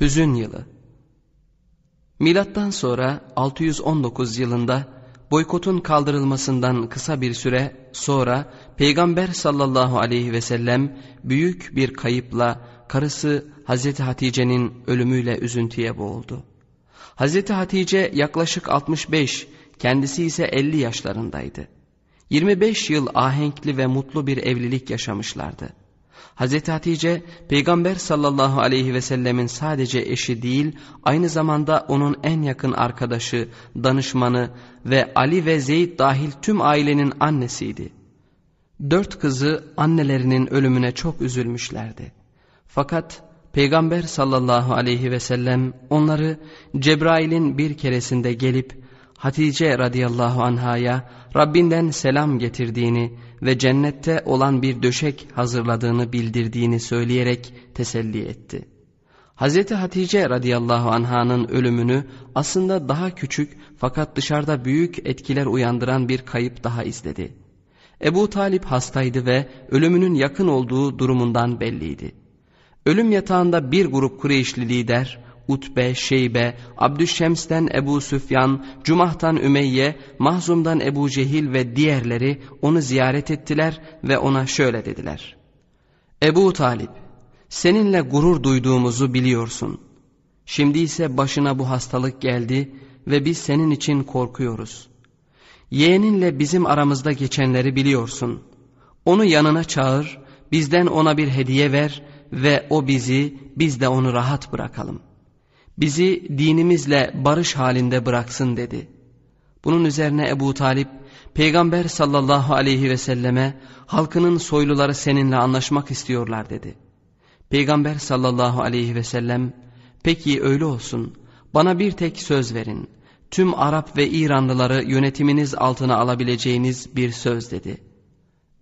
Hüzün yılı Milattan sonra 619 yılında boykotun kaldırılmasından kısa bir süre sonra Peygamber sallallahu aleyhi ve sellem büyük bir kayıpla karısı Hazreti Hatice'nin ölümüyle üzüntüye boğuldu. Hazreti Hatice yaklaşık 65, kendisi ise 50 yaşlarındaydı. 25 yıl ahenkli ve mutlu bir evlilik yaşamışlardı. Hazreti Hatice peygamber sallallahu aleyhi ve sellemin sadece eşi değil aynı zamanda onun en yakın arkadaşı, danışmanı ve Ali ve Zeyd dahil tüm ailenin annesiydi. Dört kızı annelerinin ölümüne çok üzülmüşlerdi. Fakat peygamber sallallahu aleyhi ve sellem onları Cebrail'in bir keresinde gelip Hatice radıyallahu anhaya Rabbinden selam getirdiğini ve cennette olan bir döşek hazırladığını bildirdiğini söyleyerek teselli etti. Hz. Hatice radıyallahu anhanın ölümünü aslında daha küçük fakat dışarıda büyük etkiler uyandıran bir kayıp daha izledi. Ebu Talip hastaydı ve ölümünün yakın olduğu durumundan belliydi. Ölüm yatağında bir grup Kureyşli lider Utbe, Şeybe, Abdüşşems'ten Ebu Süfyan, Cumah'tan Ümeyye, Mahzum'dan Ebu Cehil ve diğerleri onu ziyaret ettiler ve ona şöyle dediler. Ebu Talip, seninle gurur duyduğumuzu biliyorsun. Şimdi ise başına bu hastalık geldi ve biz senin için korkuyoruz. Yeğeninle bizim aramızda geçenleri biliyorsun. Onu yanına çağır, bizden ona bir hediye ver ve o bizi, biz de onu rahat bırakalım.'' Bizi dinimizle barış halinde bıraksın dedi. Bunun üzerine Ebu Talip Peygamber sallallahu aleyhi ve selleme halkının soyluları seninle anlaşmak istiyorlar dedi. Peygamber sallallahu aleyhi ve sellem peki öyle olsun bana bir tek söz verin. Tüm Arap ve İranlıları yönetiminiz altına alabileceğiniz bir söz dedi.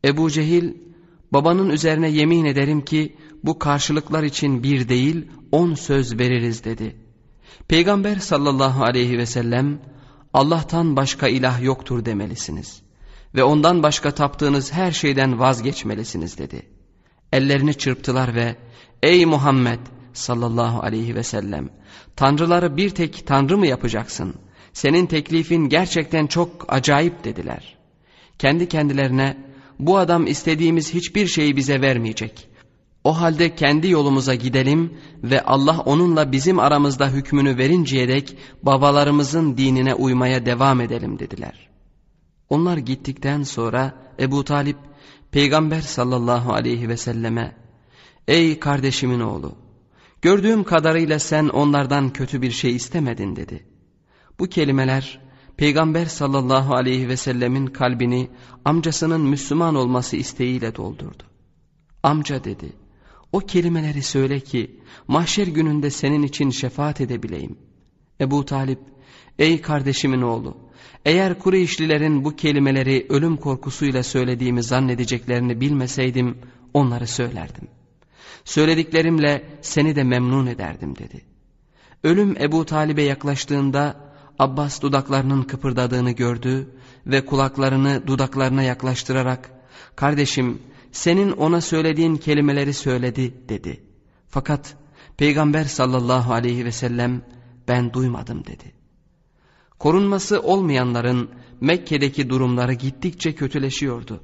Ebu Cehil babanın üzerine yemin ederim ki bu karşılıklar için bir değil on söz veririz dedi.'' Peygamber sallallahu aleyhi ve sellem Allah'tan başka ilah yoktur demelisiniz ve ondan başka taptığınız her şeyden vazgeçmelisiniz dedi. Ellerini çırptılar ve ey Muhammed sallallahu aleyhi ve sellem tanrıları bir tek tanrı mı yapacaksın? Senin teklifin gerçekten çok acayip dediler. Kendi kendilerine bu adam istediğimiz hiçbir şeyi bize vermeyecek. O halde kendi yolumuza gidelim ve Allah onunla bizim aramızda hükmünü verinceye dek babalarımızın dinine uymaya devam edelim dediler. Onlar gittikten sonra Ebu Talip Peygamber sallallahu aleyhi ve selleme Ey kardeşimin oğlu gördüğüm kadarıyla sen onlardan kötü bir şey istemedin dedi. Bu kelimeler Peygamber sallallahu aleyhi ve sellemin kalbini amcasının Müslüman olması isteğiyle doldurdu. Amca dedi o kelimeleri söyle ki mahşer gününde senin için şefaat edebileyim. Ebu Talip, ey kardeşimin oğlu, eğer Kureyşlilerin bu kelimeleri ölüm korkusuyla söylediğimi zannedeceklerini bilmeseydim onları söylerdim. Söylediklerimle seni de memnun ederdim dedi. Ölüm Ebu Talib'e yaklaştığında Abbas dudaklarının kıpırdadığını gördü ve kulaklarını dudaklarına yaklaştırarak kardeşim senin ona söylediğin kelimeleri söyledi dedi. Fakat Peygamber sallallahu aleyhi ve sellem ben duymadım dedi. Korunması olmayanların Mekke'deki durumları gittikçe kötüleşiyordu.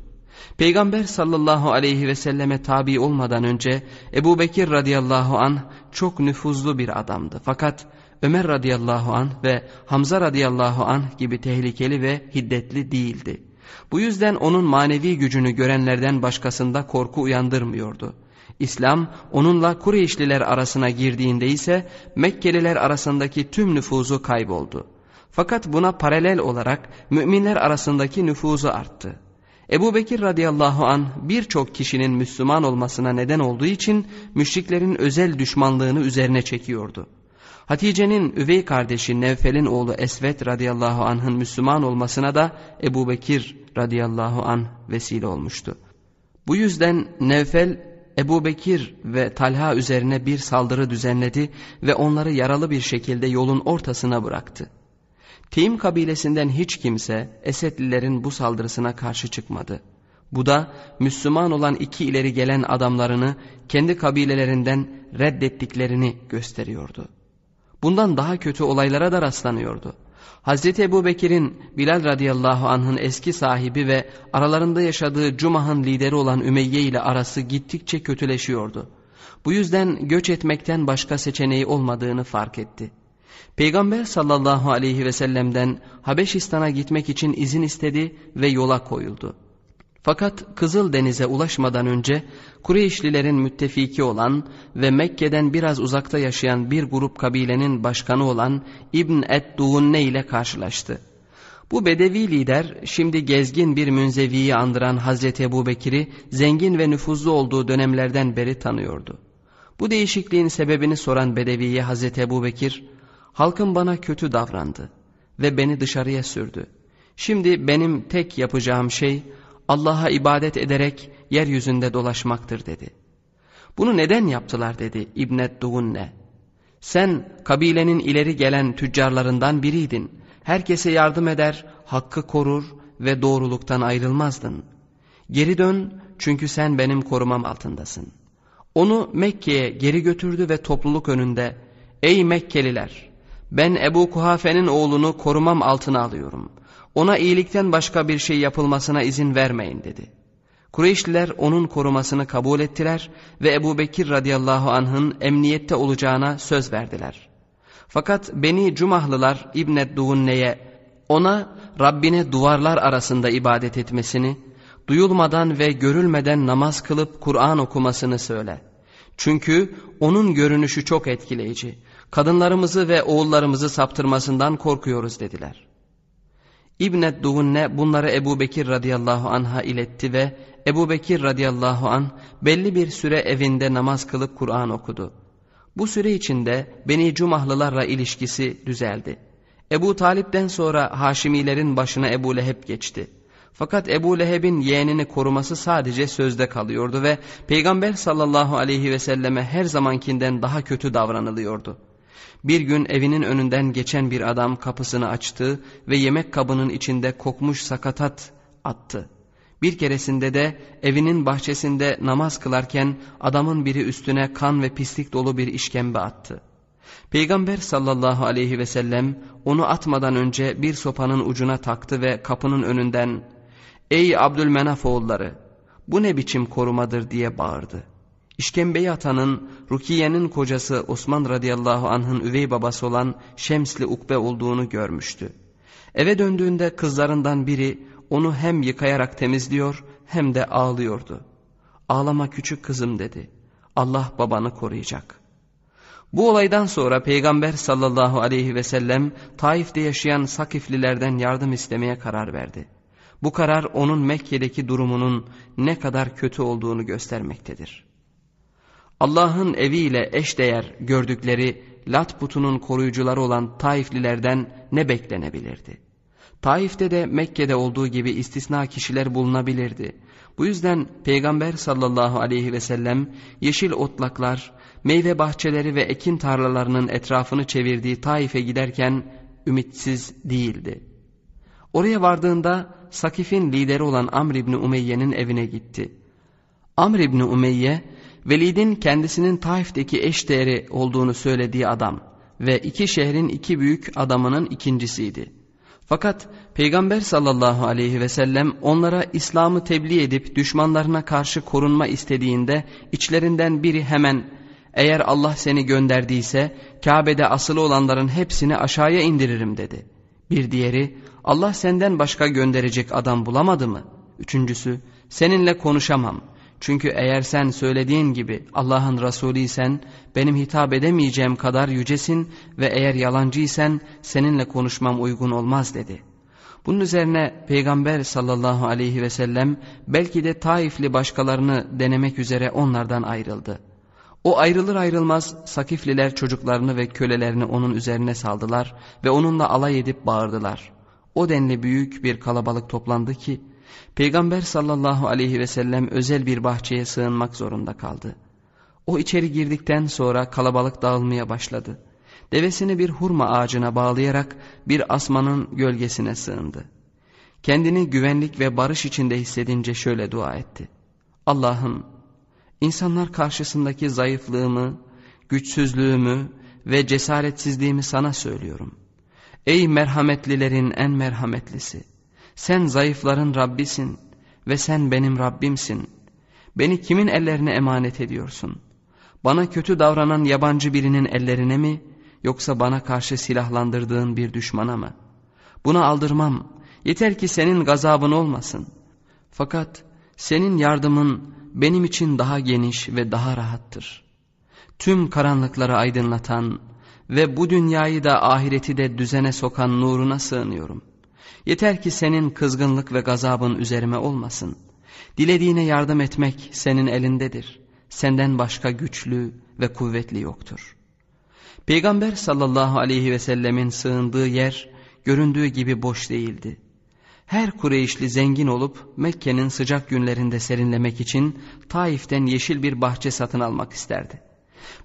Peygamber sallallahu aleyhi ve selleme tabi olmadan önce Ebu Bekir radıyallahu an çok nüfuzlu bir adamdı. Fakat Ömer radıyallahu an ve Hamza radıyallahu an gibi tehlikeli ve hiddetli değildi. Bu yüzden onun manevi gücünü görenlerden başkasında korku uyandırmıyordu. İslam onunla Kureyşliler arasına girdiğinde ise Mekkeliler arasındaki tüm nüfuzu kayboldu. Fakat buna paralel olarak müminler arasındaki nüfuzu arttı. Ebu Bekir radıyallahu an birçok kişinin Müslüman olmasına neden olduğu için müşriklerin özel düşmanlığını üzerine çekiyordu. Hatice'nin üvey kardeşi Nevfel'in oğlu Esvet radıyallahu anh'ın Müslüman olmasına da Ebu Bekir radıyallahu anh vesile olmuştu. Bu yüzden Nevfel Ebu Bekir ve Talha üzerine bir saldırı düzenledi ve onları yaralı bir şekilde yolun ortasına bıraktı. Tim kabilesinden hiç kimse Esedlilerin bu saldırısına karşı çıkmadı. Bu da Müslüman olan iki ileri gelen adamlarını kendi kabilelerinden reddettiklerini gösteriyordu. Bundan daha kötü olaylara da rastlanıyordu. Hazreti Ebu Bekir'in Bilal radıyallahu anh'ın eski sahibi ve aralarında yaşadığı Cumah'ın lideri olan Ümeyye ile arası gittikçe kötüleşiyordu. Bu yüzden göç etmekten başka seçeneği olmadığını fark etti. Peygamber sallallahu aleyhi ve sellem'den Habeşistan'a gitmek için izin istedi ve yola koyuldu. Fakat Kızıl Denize ulaşmadan önce Kureyşlilerin müttefiki olan ve Mekke'den biraz uzakta yaşayan bir grup kabilenin başkanı olan İbn Edduğunne ile karşılaştı. Bu bedevi lider şimdi gezgin bir münzeviyi andıran Hazreti Ebu Bekir'i zengin ve nüfuzlu olduğu dönemlerden beri tanıyordu. Bu değişikliğin sebebini soran bedeviye Hazreti Ebu Bekir, halkım bana kötü davrandı ve beni dışarıya sürdü. Şimdi benim tek yapacağım şey Allah'a ibadet ederek yeryüzünde dolaşmaktır dedi. Bunu neden yaptılar dedi İbnet Dugunne. Sen kabilenin ileri gelen tüccarlarından biriydin. Herkese yardım eder, hakkı korur ve doğruluktan ayrılmazdın. Geri dön çünkü sen benim korumam altındasın. Onu Mekke'ye geri götürdü ve topluluk önünde Ey Mekkeliler! Ben Ebu Kuhafe'nin oğlunu korumam altına alıyorum. Ona iyilikten başka bir şey yapılmasına izin vermeyin dedi. Kureyşliler onun korumasını kabul ettiler ve Ebu Bekir radıyallahu anh'ın emniyette olacağına söz verdiler. Fakat Beni Cumahlılar İbnet Duğunne'ye ona Rabbine duvarlar arasında ibadet etmesini, duyulmadan ve görülmeden namaz kılıp Kur'an okumasını söyle. Çünkü onun görünüşü çok etkileyici. Kadınlarımızı ve oğullarımızı saptırmasından korkuyoruz dediler. İbnet Duhunne bunları Ebu Bekir radıyallahu anh'a iletti ve Ebu Bekir radıyallahu anh belli bir süre evinde namaz kılıp Kur'an okudu. Bu süre içinde Beni Cumahlılarla ilişkisi düzeldi. Ebu Talip'ten sonra Haşimilerin başına Ebu Leheb geçti. Fakat Ebu Leheb'in yeğenini koruması sadece sözde kalıyordu ve Peygamber sallallahu aleyhi ve selleme her zamankinden daha kötü davranılıyordu. Bir gün evinin önünden geçen bir adam kapısını açtı ve yemek kabının içinde kokmuş sakatat attı. Bir keresinde de evinin bahçesinde namaz kılarken adamın biri üstüne kan ve pislik dolu bir işkembe attı. Peygamber sallallahu aleyhi ve sellem onu atmadan önce bir sopanın ucuna taktı ve kapının önünden ''Ey Abdülmenaf oğulları bu ne biçim korumadır?'' diye bağırdı. İşkembeyi atanın Rukiye'nin kocası Osman radıyallahu anh'ın üvey babası olan Şemsli Ukbe olduğunu görmüştü. Eve döndüğünde kızlarından biri onu hem yıkayarak temizliyor hem de ağlıyordu. Ağlama küçük kızım dedi. Allah babanı koruyacak. Bu olaydan sonra Peygamber sallallahu aleyhi ve sellem Taif'te yaşayan Sakiflilerden yardım istemeye karar verdi. Bu karar onun Mekke'deki durumunun ne kadar kötü olduğunu göstermektedir. Allah'ın eviyle eşdeğer gördükleri Lat putunun koruyucuları olan Taiflilerden ne beklenebilirdi? Taif'te de Mekke'de olduğu gibi istisna kişiler bulunabilirdi. Bu yüzden Peygamber sallallahu aleyhi ve sellem yeşil otlaklar, meyve bahçeleri ve ekin tarlalarının etrafını çevirdiği Taif'e giderken ümitsiz değildi. Oraya vardığında Sakif'in lideri olan Amr İbni Umeyye'nin evine gitti. Amr İbni Umeyye Velid'in kendisinin Taif'teki eş değeri olduğunu söylediği adam ve iki şehrin iki büyük adamının ikincisiydi. Fakat Peygamber sallallahu aleyhi ve sellem onlara İslam'ı tebliğ edip düşmanlarına karşı korunma istediğinde içlerinden biri hemen eğer Allah seni gönderdiyse Kabe'de asılı olanların hepsini aşağıya indiririm dedi. Bir diğeri Allah senden başka gönderecek adam bulamadı mı? Üçüncüsü seninle konuşamam.'' Çünkü eğer sen söylediğin gibi Allah'ın Resulüysen benim hitap edemeyeceğim kadar yücesin ve eğer yalancıysen seninle konuşmam uygun olmaz dedi. Bunun üzerine Peygamber sallallahu aleyhi ve sellem belki de Taifli başkalarını denemek üzere onlardan ayrıldı. O ayrılır ayrılmaz Sakifliler çocuklarını ve kölelerini onun üzerine saldılar ve onunla alay edip bağırdılar. O denli büyük bir kalabalık toplandı ki Peygamber sallallahu aleyhi ve sellem özel bir bahçeye sığınmak zorunda kaldı. O içeri girdikten sonra kalabalık dağılmaya başladı. Devesini bir hurma ağacına bağlayarak bir asmanın gölgesine sığındı. Kendini güvenlik ve barış içinde hissedince şöyle dua etti. Allah'ım insanlar karşısındaki zayıflığımı, güçsüzlüğümü ve cesaretsizliğimi sana söylüyorum. Ey merhametlilerin en merhametlisi! Sen zayıfların Rabbisin ve sen benim Rabbimsin. Beni kimin ellerine emanet ediyorsun? Bana kötü davranan yabancı birinin ellerine mi yoksa bana karşı silahlandırdığın bir düşmana mı? Buna aldırmam. Yeter ki senin gazabın olmasın. Fakat senin yardımın benim için daha geniş ve daha rahattır. Tüm karanlıkları aydınlatan ve bu dünyayı da ahireti de düzene sokan nuruna sığınıyorum. Yeter ki senin kızgınlık ve gazabın üzerime olmasın. Dilediğine yardım etmek senin elindedir. Senden başka güçlü ve kuvvetli yoktur. Peygamber sallallahu aleyhi ve sellemin sığındığı yer göründüğü gibi boş değildi. Her Kureyşli zengin olup Mekke'nin sıcak günlerinde serinlemek için Taif'ten yeşil bir bahçe satın almak isterdi.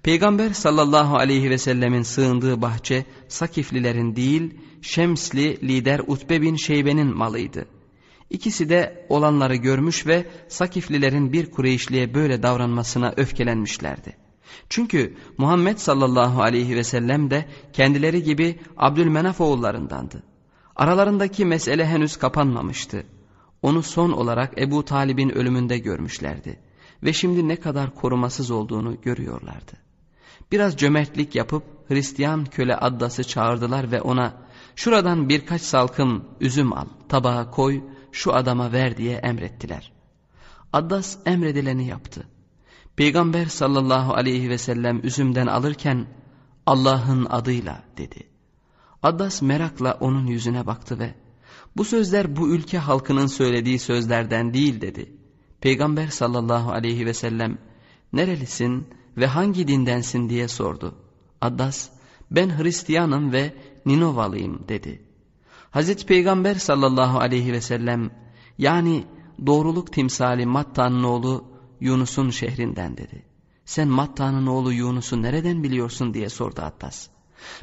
Peygamber sallallahu aleyhi ve sellemin sığındığı bahçe Sakiflilerin değil Şemsli lider Utbe bin Şeybe'nin malıydı. İkisi de olanları görmüş ve Sakiflilerin bir Kureyşliye böyle davranmasına öfkelenmişlerdi. Çünkü Muhammed sallallahu aleyhi ve sellem de kendileri gibi Abdülmenaf oğullarındandı. Aralarındaki mesele henüz kapanmamıştı. Onu son olarak Ebu Talib'in ölümünde görmüşlerdi ve şimdi ne kadar korumasız olduğunu görüyorlardı. Biraz cömertlik yapıp Hristiyan köle Addas'ı çağırdılar ve ona şuradan birkaç salkım üzüm al, tabağa koy, şu adama ver diye emrettiler. Addas emredileni yaptı. Peygamber sallallahu aleyhi ve sellem üzümden alırken Allah'ın adıyla dedi. Addas merakla onun yüzüne baktı ve bu sözler bu ülke halkının söylediği sözlerden değil dedi. Peygamber sallallahu aleyhi ve sellem nerelisin ve hangi dindensin diye sordu. Addas ben Hristiyanım ve Ninovalıyım dedi. Hazreti Peygamber sallallahu aleyhi ve sellem yani doğruluk timsali Matta'nın oğlu Yunus'un şehrinden dedi. Sen Matta'nın oğlu Yunus'u nereden biliyorsun diye sordu Attas.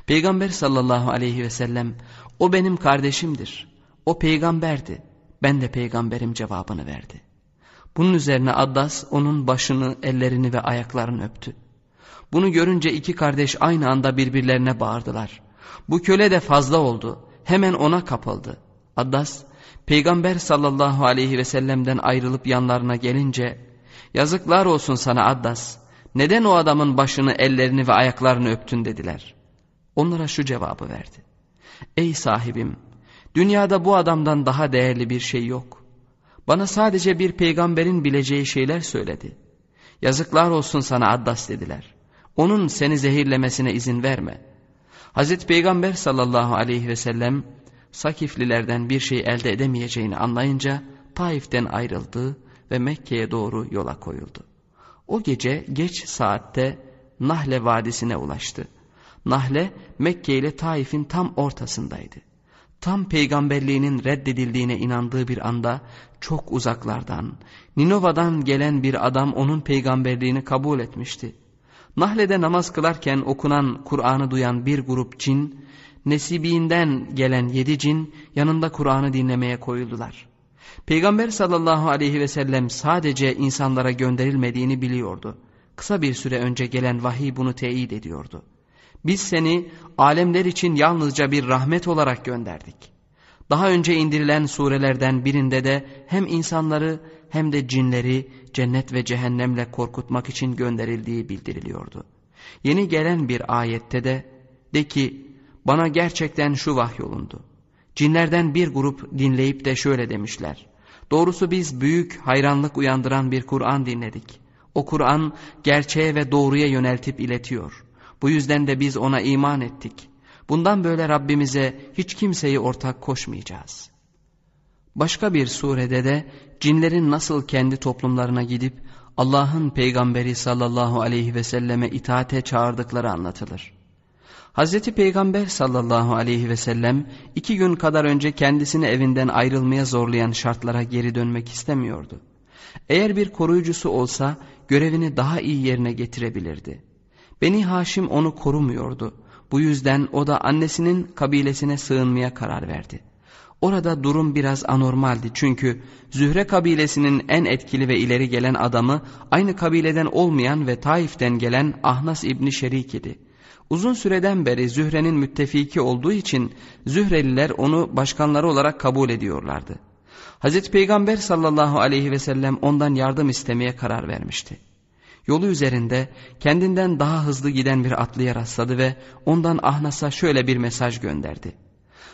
Peygamber sallallahu aleyhi ve sellem o benim kardeşimdir. O peygamberdi. Ben de peygamberim cevabını verdi. Bunun üzerine Addas onun başını, ellerini ve ayaklarını öptü. Bunu görünce iki kardeş aynı anda birbirlerine bağırdılar. Bu köle de fazla oldu. Hemen ona kapıldı. Addas, Peygamber sallallahu aleyhi ve sellem'den ayrılıp yanlarına gelince, yazıklar olsun sana Addas, neden o adamın başını, ellerini ve ayaklarını öptün dediler. Onlara şu cevabı verdi. Ey sahibim, dünyada bu adamdan daha değerli bir şey yok. Bana sadece bir peygamberin bileceği şeyler söyledi. Yazıklar olsun sana Addas dediler. Onun seni zehirlemesine izin verme. Hazreti Peygamber sallallahu aleyhi ve sellem Sakiflilerden bir şey elde edemeyeceğini anlayınca Taif'ten ayrıldı ve Mekke'ye doğru yola koyuldu. O gece geç saatte Nahle Vadisi'ne ulaştı. Nahle Mekke ile Taif'in tam ortasındaydı. Tam peygamberliğinin reddedildiğine inandığı bir anda çok uzaklardan, Ninova'dan gelen bir adam onun peygamberliğini kabul etmişti. Nahle'de namaz kılarken okunan Kur'an'ı duyan bir grup cin, nesibinden gelen yedi cin yanında Kur'an'ı dinlemeye koyuldular. Peygamber sallallahu aleyhi ve sellem sadece insanlara gönderilmediğini biliyordu. Kısa bir süre önce gelen vahiy bunu teyit ediyordu. Biz seni alemler için yalnızca bir rahmet olarak gönderdik. Daha önce indirilen surelerden birinde de hem insanları hem de cinleri cennet ve cehennemle korkutmak için gönderildiği bildiriliyordu. Yeni gelen bir ayette de de ki bana gerçekten şu vahyolundu. Cinlerden bir grup dinleyip de şöyle demişler. Doğrusu biz büyük hayranlık uyandıran bir Kur'an dinledik. O Kur'an gerçeğe ve doğruya yöneltip iletiyor. Bu yüzden de biz ona iman ettik. Bundan böyle Rabbimize hiç kimseyi ortak koşmayacağız. Başka bir surede de cinlerin nasıl kendi toplumlarına gidip Allah'ın peygamberi sallallahu aleyhi ve selleme itaate çağırdıkları anlatılır. Hazreti Peygamber sallallahu aleyhi ve sellem iki gün kadar önce kendisini evinden ayrılmaya zorlayan şartlara geri dönmek istemiyordu. Eğer bir koruyucusu olsa görevini daha iyi yerine getirebilirdi. Beni Haşim onu korumuyordu. Bu yüzden o da annesinin kabilesine sığınmaya karar verdi. Orada durum biraz anormaldi çünkü Zühre kabilesinin en etkili ve ileri gelen adamı aynı kabileden olmayan ve Taif'ten gelen Ahnas İbni Şerik idi. Uzun süreden beri Zühre'nin müttefiki olduğu için Zühreliler onu başkanları olarak kabul ediyorlardı. Hazreti Peygamber sallallahu aleyhi ve sellem ondan yardım istemeye karar vermişti. Yolu üzerinde kendinden daha hızlı giden bir atlıya rastladı ve ondan Ahnas'a şöyle bir mesaj gönderdi.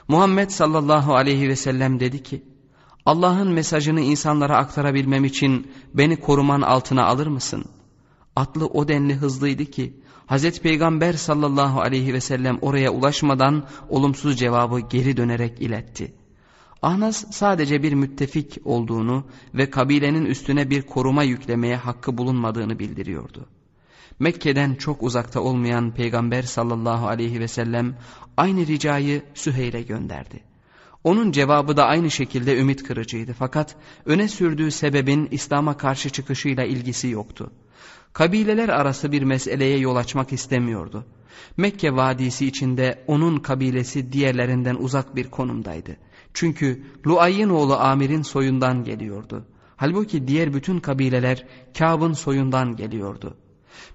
Muhammed sallallahu aleyhi ve sellem dedi ki, Allah'ın mesajını insanlara aktarabilmem için beni koruman altına alır mısın? Atlı o denli hızlıydı ki, Hazreti Peygamber sallallahu aleyhi ve sellem oraya ulaşmadan olumsuz cevabı geri dönerek iletti. Ahnas sadece bir müttefik olduğunu ve kabilenin üstüne bir koruma yüklemeye hakkı bulunmadığını bildiriyordu. Mekke'den çok uzakta olmayan Peygamber sallallahu aleyhi ve sellem aynı ricayı Süheyl'e gönderdi. Onun cevabı da aynı şekilde ümit kırıcıydı fakat öne sürdüğü sebebin İslam'a karşı çıkışıyla ilgisi yoktu. Kabileler arası bir meseleye yol açmak istemiyordu. Mekke vadisi içinde onun kabilesi diğerlerinden uzak bir konumdaydı. Çünkü Luay'ın oğlu Amir'in soyundan geliyordu. Halbuki diğer bütün kabileler Kâb'ın soyundan geliyordu.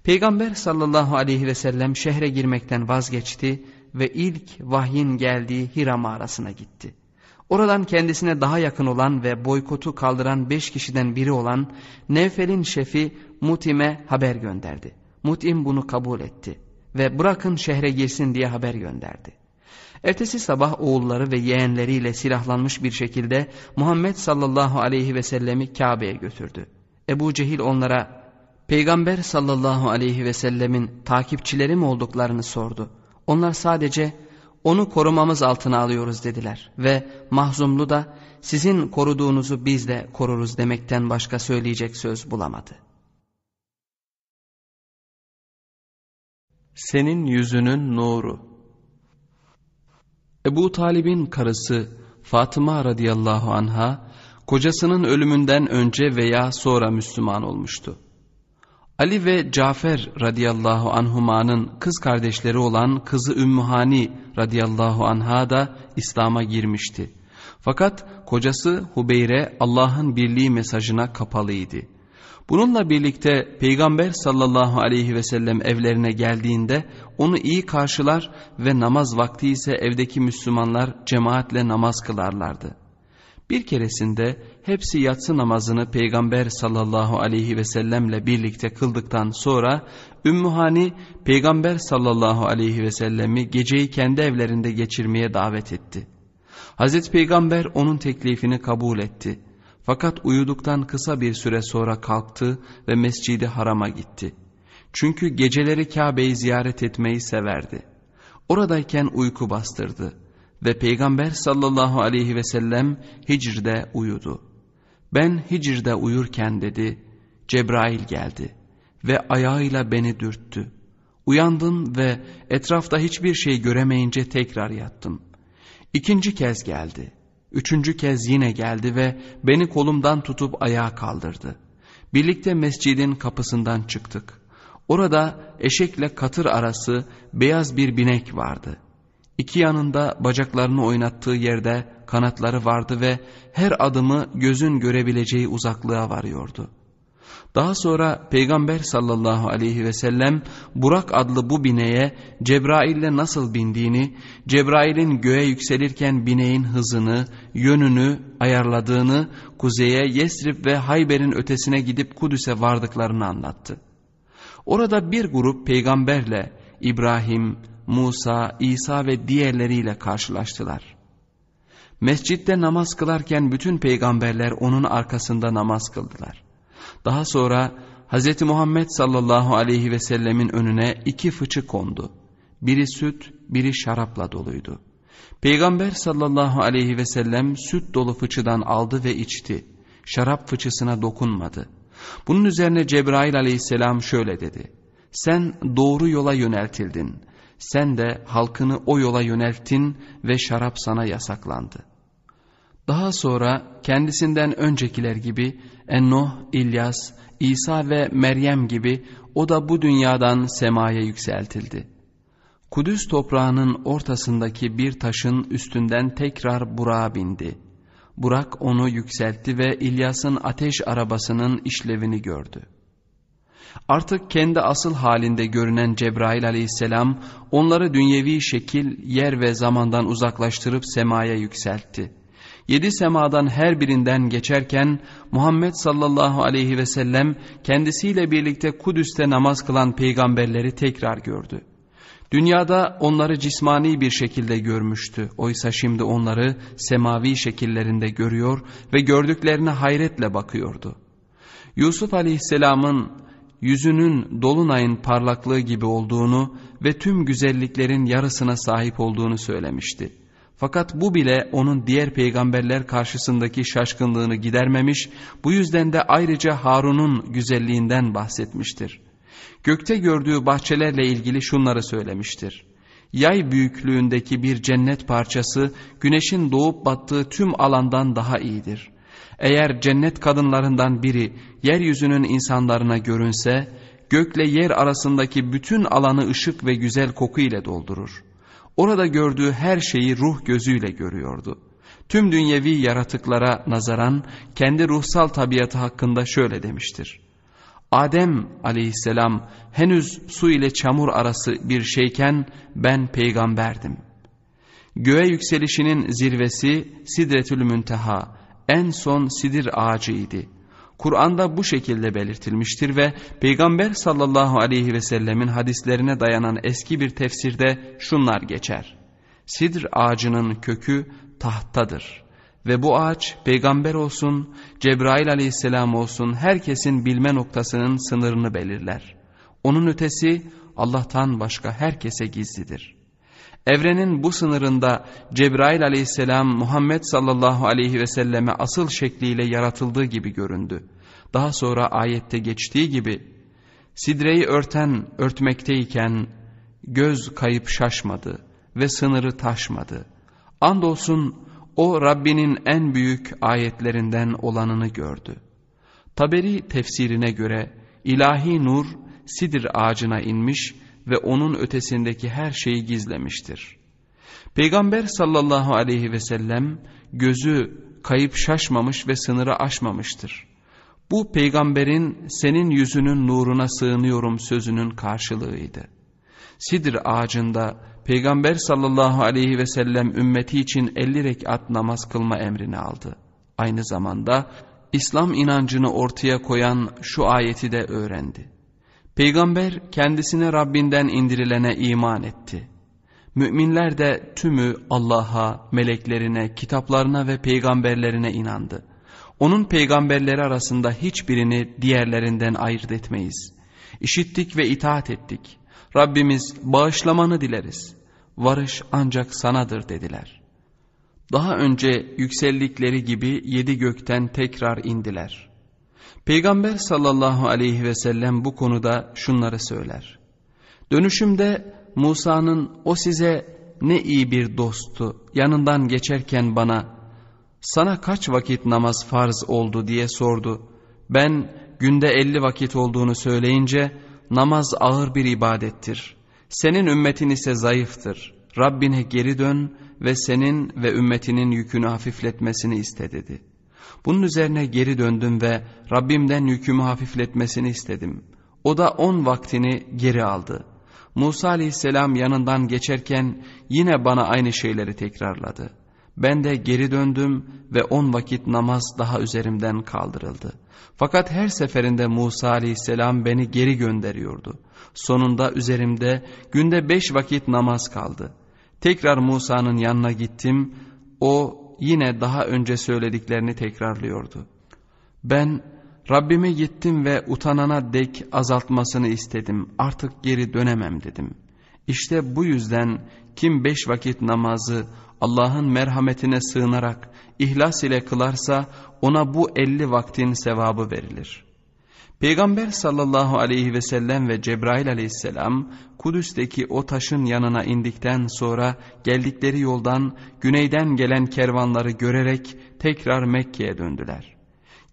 Peygamber sallallahu aleyhi ve sellem şehre girmekten vazgeçti ve ilk vahyin geldiği Hira mağarasına gitti. Oradan kendisine daha yakın olan ve boykotu kaldıran beş kişiden biri olan Nevfel'in şefi Mutim'e haber gönderdi. Mutim bunu kabul etti ve bırakın şehre girsin diye haber gönderdi. Ertesi sabah oğulları ve yeğenleriyle silahlanmış bir şekilde Muhammed sallallahu aleyhi ve sellemi Kabe'ye götürdü. Ebu Cehil onlara Peygamber sallallahu aleyhi ve sellemin takipçileri mi olduklarını sordu. Onlar sadece onu korumamız altına alıyoruz dediler ve mahzumlu da sizin koruduğunuzu biz de koruruz demekten başka söyleyecek söz bulamadı. Senin yüzünün nuru Ebu Talib'in karısı Fatıma radıyallahu anha kocasının ölümünden önce veya sonra Müslüman olmuştu. Ali ve Cafer radıyallahu anhumanın kız kardeşleri olan kızı Ümmühani radıyallahu anha da İslam'a girmişti. Fakat kocası Hubeyre Allah'ın birliği mesajına kapalıydı. Bununla birlikte Peygamber sallallahu aleyhi ve sellem evlerine geldiğinde onu iyi karşılar ve namaz vakti ise evdeki Müslümanlar cemaatle namaz kılarlardı. Bir keresinde hepsi yatsı namazını Peygamber sallallahu aleyhi ve sellemle birlikte kıldıktan sonra Ümmühani Peygamber sallallahu aleyhi ve sellemi geceyi kendi evlerinde geçirmeye davet etti. Hazreti Peygamber onun teklifini kabul etti. Fakat uyuduktan kısa bir süre sonra kalktı ve mescidi harama gitti. Çünkü geceleri Kabe'yi ziyaret etmeyi severdi. Oradayken uyku bastırdı ve Peygamber sallallahu aleyhi ve sellem Hicr'de uyudu. Ben Hicr'de uyurken dedi, Cebrail geldi ve ayağıyla beni dürttü. Uyandım ve etrafta hiçbir şey göremeyince tekrar yattım. İkinci kez geldi. Üçüncü kez yine geldi ve beni kolumdan tutup ayağa kaldırdı. Birlikte mescidin kapısından çıktık. Orada eşekle katır arası beyaz bir binek vardı. İki yanında bacaklarını oynattığı yerde kanatları vardı ve her adımı gözün görebileceği uzaklığa varıyordu. Daha sonra Peygamber sallallahu aleyhi ve sellem Burak adlı bu bineğe Cebrail'le nasıl bindiğini, Cebrail'in göğe yükselirken bineğin hızını, yönünü ayarladığını, kuzeye Yesrib ve Hayber'in ötesine gidip Kudüs'e vardıklarını anlattı. Orada bir grup peygamberle İbrahim, Musa, İsa ve diğerleriyle karşılaştılar. Mescitte namaz kılarken bütün peygamberler onun arkasında namaz kıldılar. Daha sonra Hz. Muhammed sallallahu aleyhi ve sellemin önüne iki fıçı kondu. Biri süt, biri şarapla doluydu. Peygamber sallallahu aleyhi ve sellem süt dolu fıçıdan aldı ve içti. Şarap fıçısına dokunmadı. Bunun üzerine Cebrail aleyhisselam şöyle dedi. Sen doğru yola yöneltildin. Sen de halkını o yola yönelttin ve şarap sana yasaklandı. Daha sonra kendisinden öncekiler gibi Ennuh, İlyas, İsa ve Meryem gibi o da bu dünyadan semaya yükseltildi. Kudüs toprağının ortasındaki bir taşın üstünden tekrar Burak'a bindi. Burak onu yükseltti ve İlyas'ın ateş arabasının işlevini gördü. Artık kendi asıl halinde görünen Cebrail aleyhisselam onları dünyevi şekil, yer ve zamandan uzaklaştırıp semaya yükseltti. Yedi semadan her birinden geçerken Muhammed sallallahu aleyhi ve sellem kendisiyle birlikte Kudüs'te namaz kılan peygamberleri tekrar gördü. Dünyada onları cismani bir şekilde görmüştü. Oysa şimdi onları semavi şekillerinde görüyor ve gördüklerine hayretle bakıyordu. Yusuf aleyhisselamın yüzünün dolunayın parlaklığı gibi olduğunu ve tüm güzelliklerin yarısına sahip olduğunu söylemişti. Fakat bu bile onun diğer peygamberler karşısındaki şaşkınlığını gidermemiş, bu yüzden de ayrıca Harun'un güzelliğinden bahsetmiştir. Gökte gördüğü bahçelerle ilgili şunları söylemiştir. Yay büyüklüğündeki bir cennet parçası güneşin doğup battığı tüm alandan daha iyidir. Eğer cennet kadınlarından biri yeryüzünün insanlarına görünse, gökle yer arasındaki bütün alanı ışık ve güzel koku ile doldurur. Orada gördüğü her şeyi ruh gözüyle görüyordu. Tüm dünyevi yaratıklara nazaran kendi ruhsal tabiatı hakkında şöyle demiştir. Adem aleyhisselam henüz su ile çamur arası bir şeyken ben peygamberdim. Göğe yükselişinin zirvesi Sidretül Münteha en son sidir ağacıydı. Kur'an'da bu şekilde belirtilmiştir ve Peygamber sallallahu aleyhi ve sellemin hadislerine dayanan eski bir tefsirde şunlar geçer. Sidr ağacının kökü tahtadır ve bu ağaç peygamber olsun, Cebrail aleyhisselam olsun herkesin bilme noktasının sınırını belirler. Onun ötesi Allah'tan başka herkese gizlidir. Evrenin bu sınırında Cebrail aleyhisselam Muhammed sallallahu aleyhi ve selleme asıl şekliyle yaratıldığı gibi göründü. Daha sonra ayette geçtiği gibi sidreyi örten örtmekteyken göz kayıp şaşmadı ve sınırı taşmadı. Andolsun o Rabbinin en büyük ayetlerinden olanını gördü. Taberi tefsirine göre ilahi nur sidir ağacına inmiş ve onun ötesindeki her şeyi gizlemiştir. Peygamber sallallahu aleyhi ve sellem gözü kayıp şaşmamış ve sınırı aşmamıştır. Bu peygamberin senin yüzünün nuruna sığınıyorum sözünün karşılığıydı. Sidir ağacında peygamber sallallahu aleyhi ve sellem ümmeti için 50 rekat namaz kılma emrini aldı. Aynı zamanda İslam inancını ortaya koyan şu ayeti de öğrendi. Peygamber kendisine Rabbinden indirilene iman etti. Müminler de tümü Allah'a, meleklerine, kitaplarına ve peygamberlerine inandı. Onun peygamberleri arasında hiçbirini diğerlerinden ayırt etmeyiz. İşittik ve itaat ettik. Rabbimiz bağışlamanı dileriz. Varış ancak sanadır dediler. Daha önce yükseldikleri gibi yedi gökten tekrar indiler. Peygamber sallallahu aleyhi ve sellem bu konuda şunları söyler. Dönüşümde Musa'nın o size ne iyi bir dostu yanından geçerken bana sana kaç vakit namaz farz oldu diye sordu. Ben günde elli vakit olduğunu söyleyince namaz ağır bir ibadettir. Senin ümmetin ise zayıftır. Rabbine geri dön ve senin ve ümmetinin yükünü hafifletmesini iste dedi. Bunun üzerine geri döndüm ve Rabbimden yükümü hafifletmesini istedim. O da on vaktini geri aldı. Musa aleyhisselam yanından geçerken yine bana aynı şeyleri tekrarladı. Ben de geri döndüm ve on vakit namaz daha üzerimden kaldırıldı. Fakat her seferinde Musa aleyhisselam beni geri gönderiyordu. Sonunda üzerimde günde beş vakit namaz kaldı. Tekrar Musa'nın yanına gittim. O yine daha önce söylediklerini tekrarlıyordu. Ben Rabbime gittim ve utanana dek azaltmasını istedim. Artık geri dönemem dedim. İşte bu yüzden kim beş vakit namazı Allah'ın merhametine sığınarak ihlas ile kılarsa ona bu elli vaktin sevabı verilir. Peygamber sallallahu aleyhi ve sellem ve Cebrail aleyhisselam Kudüs'teki o taşın yanına indikten sonra geldikleri yoldan güneyden gelen kervanları görerek tekrar Mekke'ye döndüler.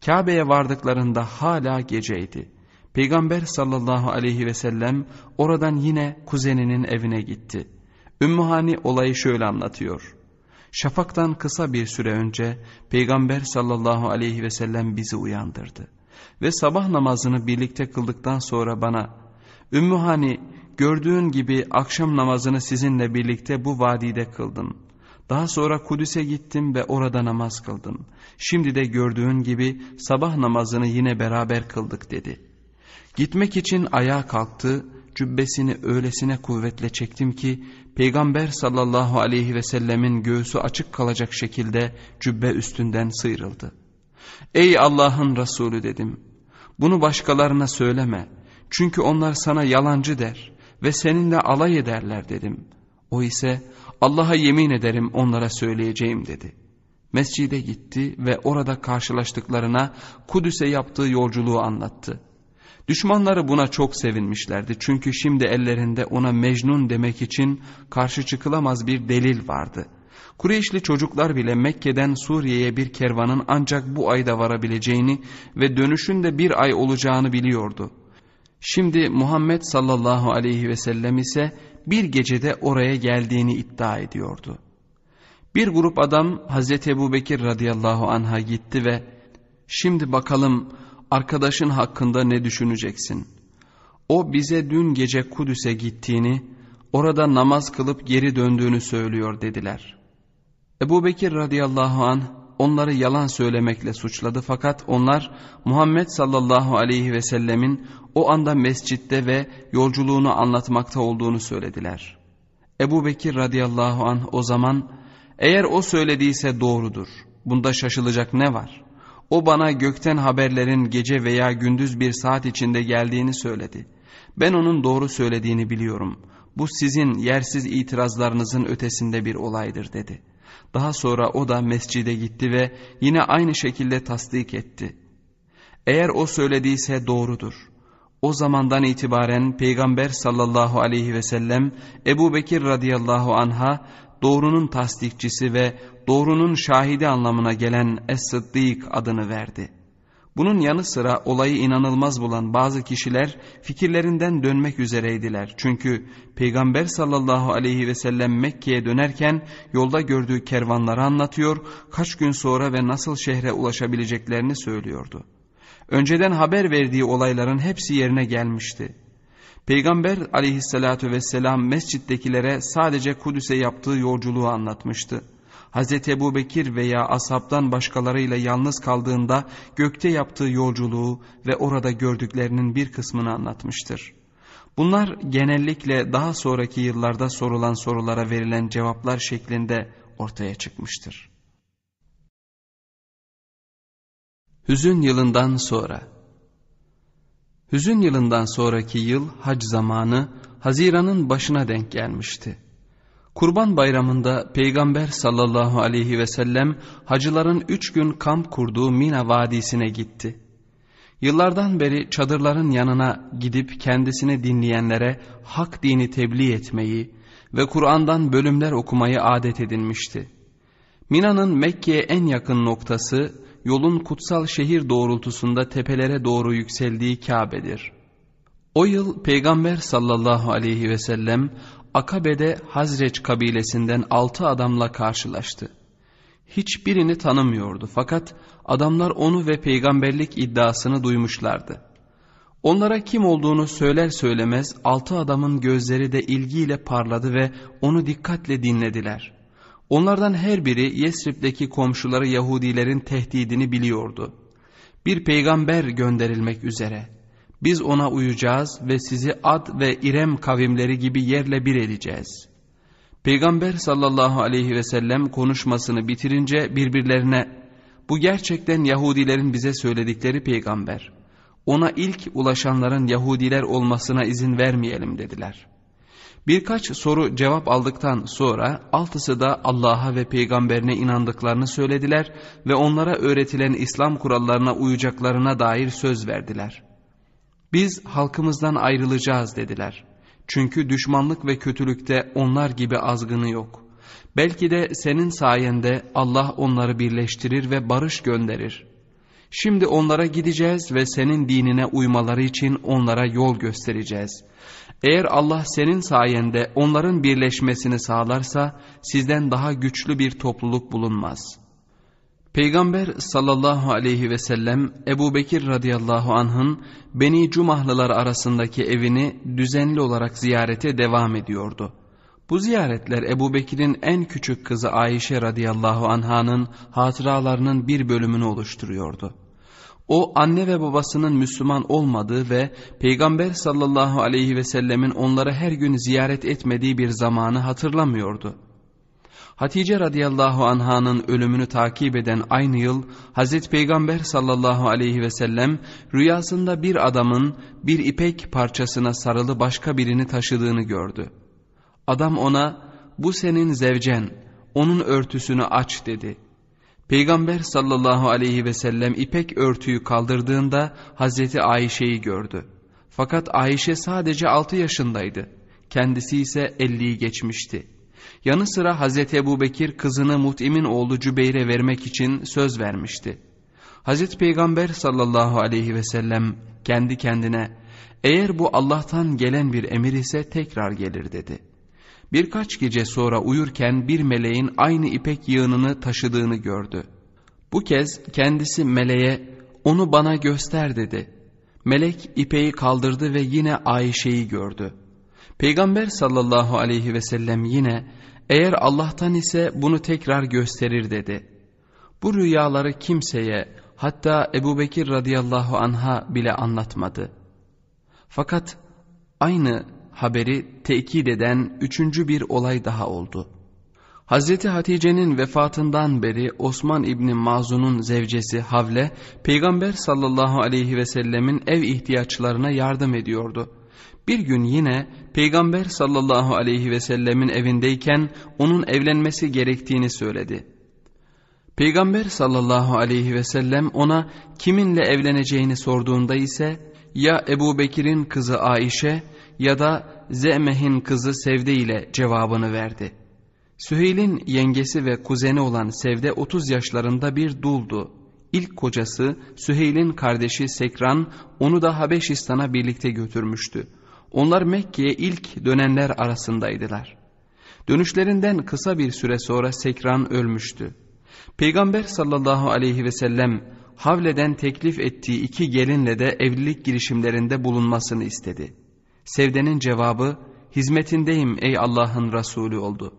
Kabe'ye vardıklarında hala geceydi. Peygamber sallallahu aleyhi ve sellem oradan yine kuzeninin evine gitti. Ümmühani olayı şöyle anlatıyor. Şafaktan kısa bir süre önce Peygamber sallallahu aleyhi ve sellem bizi uyandırdı. Ve sabah namazını birlikte kıldıktan sonra bana Ümmühani gördüğün gibi akşam namazını sizinle birlikte bu vadide kıldım. Daha sonra Kudüs'e gittim ve orada namaz kıldım. Şimdi de gördüğün gibi sabah namazını yine beraber kıldık dedi. Gitmek için ayağa kalktı, cübbesini öylesine kuvvetle çektim ki Peygamber sallallahu aleyhi ve sellemin göğsü açık kalacak şekilde cübbe üstünden sıyrıldı. Ey Allah'ın Resulü dedim. Bunu başkalarına söyleme. Çünkü onlar sana yalancı der ve seninle alay ederler dedim. O ise Allah'a yemin ederim onlara söyleyeceğim dedi. Mescide gitti ve orada karşılaştıklarına Kudüs'e yaptığı yolculuğu anlattı. Düşmanları buna çok sevinmişlerdi çünkü şimdi ellerinde ona Mecnun demek için karşı çıkılamaz bir delil vardı. Kureyşli çocuklar bile Mekke'den Suriye'ye bir kervanın ancak bu ayda varabileceğini ve dönüşün de bir ay olacağını biliyordu. Şimdi Muhammed sallallahu aleyhi ve sellem ise bir gecede oraya geldiğini iddia ediyordu. Bir grup adam Hazreti Ebu Bekir radıyallahu anh'a gitti ve şimdi bakalım arkadaşın hakkında ne düşüneceksin? O bize dün gece Kudüs'e gittiğini, orada namaz kılıp geri döndüğünü söylüyor dediler. Ebu Bekir radıyallahu anh onları yalan söylemekle suçladı fakat onlar Muhammed sallallahu aleyhi ve sellemin o anda mescitte ve yolculuğunu anlatmakta olduğunu söylediler. Ebu Bekir radıyallahu anh o zaman eğer o söylediyse doğrudur bunda şaşılacak ne var? O bana gökten haberlerin gece veya gündüz bir saat içinde geldiğini söyledi. Ben onun doğru söylediğini biliyorum. Bu sizin yersiz itirazlarınızın ötesinde bir olaydır dedi. Daha sonra o da mescide gitti ve yine aynı şekilde tasdik etti. Eğer o söylediyse doğrudur. O zamandan itibaren Peygamber sallallahu aleyhi ve sellem Ebu Bekir radıyallahu anha doğrunun tasdikçisi ve doğrunun şahidi anlamına gelen Es-Sıddık adını verdi. Bunun yanı sıra olayı inanılmaz bulan bazı kişiler fikirlerinden dönmek üzereydiler. Çünkü Peygamber sallallahu aleyhi ve sellem Mekke'ye dönerken yolda gördüğü kervanları anlatıyor, kaç gün sonra ve nasıl şehre ulaşabileceklerini söylüyordu. Önceden haber verdiği olayların hepsi yerine gelmişti. Peygamber aleyhissalatü vesselam mescittekilere sadece Kudüs'e yaptığı yolculuğu anlatmıştı. Hz. Ebu Bekir veya ashabtan başkalarıyla yalnız kaldığında gökte yaptığı yolculuğu ve orada gördüklerinin bir kısmını anlatmıştır. Bunlar genellikle daha sonraki yıllarda sorulan sorulara verilen cevaplar şeklinde ortaya çıkmıştır. Hüzün yılından sonra Hüzün yılından sonraki yıl hac zamanı Haziran'ın başına denk gelmişti. Kurban bayramında Peygamber sallallahu aleyhi ve sellem hacıların üç gün kamp kurduğu Mina Vadisi'ne gitti. Yıllardan beri çadırların yanına gidip kendisini dinleyenlere hak dini tebliğ etmeyi ve Kur'an'dan bölümler okumayı adet edinmişti. Mina'nın Mekke'ye en yakın noktası yolun kutsal şehir doğrultusunda tepelere doğru yükseldiği Kabe'dir. O yıl Peygamber sallallahu aleyhi ve sellem Akabe'de Hazreç kabilesinden altı adamla karşılaştı. Hiçbirini tanımıyordu fakat adamlar onu ve peygamberlik iddiasını duymuşlardı. Onlara kim olduğunu söyler söylemez altı adamın gözleri de ilgiyle parladı ve onu dikkatle dinlediler. Onlardan her biri Yesrib'deki komşuları Yahudilerin tehdidini biliyordu. Bir peygamber gönderilmek üzere. Biz ona uyacağız ve sizi Ad ve İrem kavimleri gibi yerle bir edeceğiz. Peygamber sallallahu aleyhi ve sellem konuşmasını bitirince birbirlerine bu gerçekten Yahudilerin bize söyledikleri peygamber. Ona ilk ulaşanların Yahudiler olmasına izin vermeyelim dediler. Birkaç soru cevap aldıktan sonra altısı da Allah'a ve peygamberine inandıklarını söylediler ve onlara öğretilen İslam kurallarına uyacaklarına dair söz verdiler. Biz halkımızdan ayrılacağız dediler. Çünkü düşmanlık ve kötülükte onlar gibi azgını yok. Belki de senin sayende Allah onları birleştirir ve barış gönderir. Şimdi onlara gideceğiz ve senin dinine uymaları için onlara yol göstereceğiz. Eğer Allah senin sayende onların birleşmesini sağlarsa sizden daha güçlü bir topluluk bulunmaz. Peygamber sallallahu aleyhi ve sellem Ebu Bekir radıyallahu anh'ın Beni Cumahlılar arasındaki evini düzenli olarak ziyarete devam ediyordu. Bu ziyaretler Ebu Bekir'in en küçük kızı Ayşe radıyallahu anh'ın hatıralarının bir bölümünü oluşturuyordu. O anne ve babasının Müslüman olmadığı ve Peygamber sallallahu aleyhi ve sellemin onları her gün ziyaret etmediği bir zamanı hatırlamıyordu. Hatice radıyallahu anhanın ölümünü takip eden aynı yıl Hazreti Peygamber sallallahu aleyhi ve sellem rüyasında bir adamın bir ipek parçasına sarılı başka birini taşıdığını gördü. Adam ona bu senin zevcen onun örtüsünü aç dedi. Peygamber sallallahu aleyhi ve sellem ipek örtüyü kaldırdığında Hazreti Ayşe'yi gördü. Fakat Ayşe sadece 6 yaşındaydı. Kendisi ise 50'yi geçmişti. Yanı sıra Hazreti Ebu Bekir kızını Mut'im'in oğlu Cübeyr'e vermek için söz vermişti. Hazreti Peygamber sallallahu aleyhi ve sellem kendi kendine eğer bu Allah'tan gelen bir emir ise tekrar gelir dedi.'' Birkaç gece sonra uyurken bir meleğin aynı ipek yığınını taşıdığını gördü. Bu kez kendisi meleğe onu bana göster dedi. Melek ipeği kaldırdı ve yine Ayşe'yi gördü. Peygamber sallallahu aleyhi ve sellem yine eğer Allah'tan ise bunu tekrar gösterir dedi. Bu rüyaları kimseye hatta Ebu Bekir radıyallahu anha bile anlatmadı. Fakat aynı haberi tekit eden üçüncü bir olay daha oldu. Hazreti Hatice'nin vefatından beri Osman İbni Mazun'un zevcesi Havle, Peygamber sallallahu aleyhi ve sellemin ev ihtiyaçlarına yardım ediyordu. Bir gün yine Peygamber sallallahu aleyhi ve sellemin evindeyken onun evlenmesi gerektiğini söyledi. Peygamber sallallahu aleyhi ve sellem ona kiminle evleneceğini sorduğunda ise ya Ebu Bekir'in kızı Aişe ya da Ze'meh'in kızı Sevde ile cevabını verdi. Süheyl'in yengesi ve kuzeni olan Sevde 30 yaşlarında bir duldu. İlk kocası Süheyl'in kardeşi Sekran onu da Habeşistan'a birlikte götürmüştü. Onlar Mekke'ye ilk dönenler arasındaydılar. Dönüşlerinden kısa bir süre sonra Sekran ölmüştü. Peygamber sallallahu aleyhi ve sellem Havle'den teklif ettiği iki gelinle de evlilik girişimlerinde bulunmasını istedi. Sevde'nin cevabı hizmetindeyim ey Allah'ın Resulü oldu.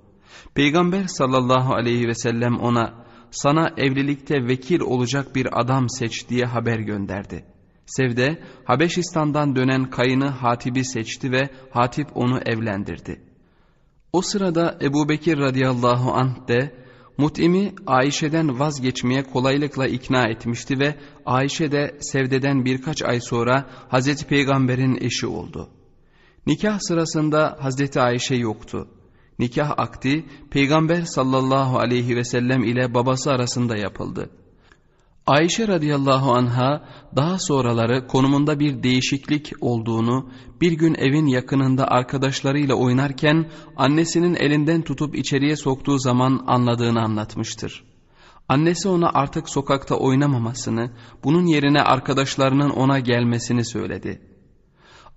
Peygamber sallallahu aleyhi ve sellem ona sana evlilikte vekil olacak bir adam seç diye haber gönderdi. Sevde Habeşistan'dan dönen kayını Hatip'i seçti ve Hatip onu evlendirdi. O sırada Ebu Bekir radıyallahu anh de Mut'im'i Ayşe'den vazgeçmeye kolaylıkla ikna etmişti ve Ayşe de Sevde'den birkaç ay sonra Hazreti Peygamber'in eşi oldu. Nikah sırasında Hazreti Ayşe yoktu. Nikah akdi Peygamber sallallahu aleyhi ve sellem ile babası arasında yapıldı. Ayşe radıyallahu anha daha sonraları konumunda bir değişiklik olduğunu bir gün evin yakınında arkadaşlarıyla oynarken annesinin elinden tutup içeriye soktuğu zaman anladığını anlatmıştır. Annesi ona artık sokakta oynamamasını, bunun yerine arkadaşlarının ona gelmesini söyledi.''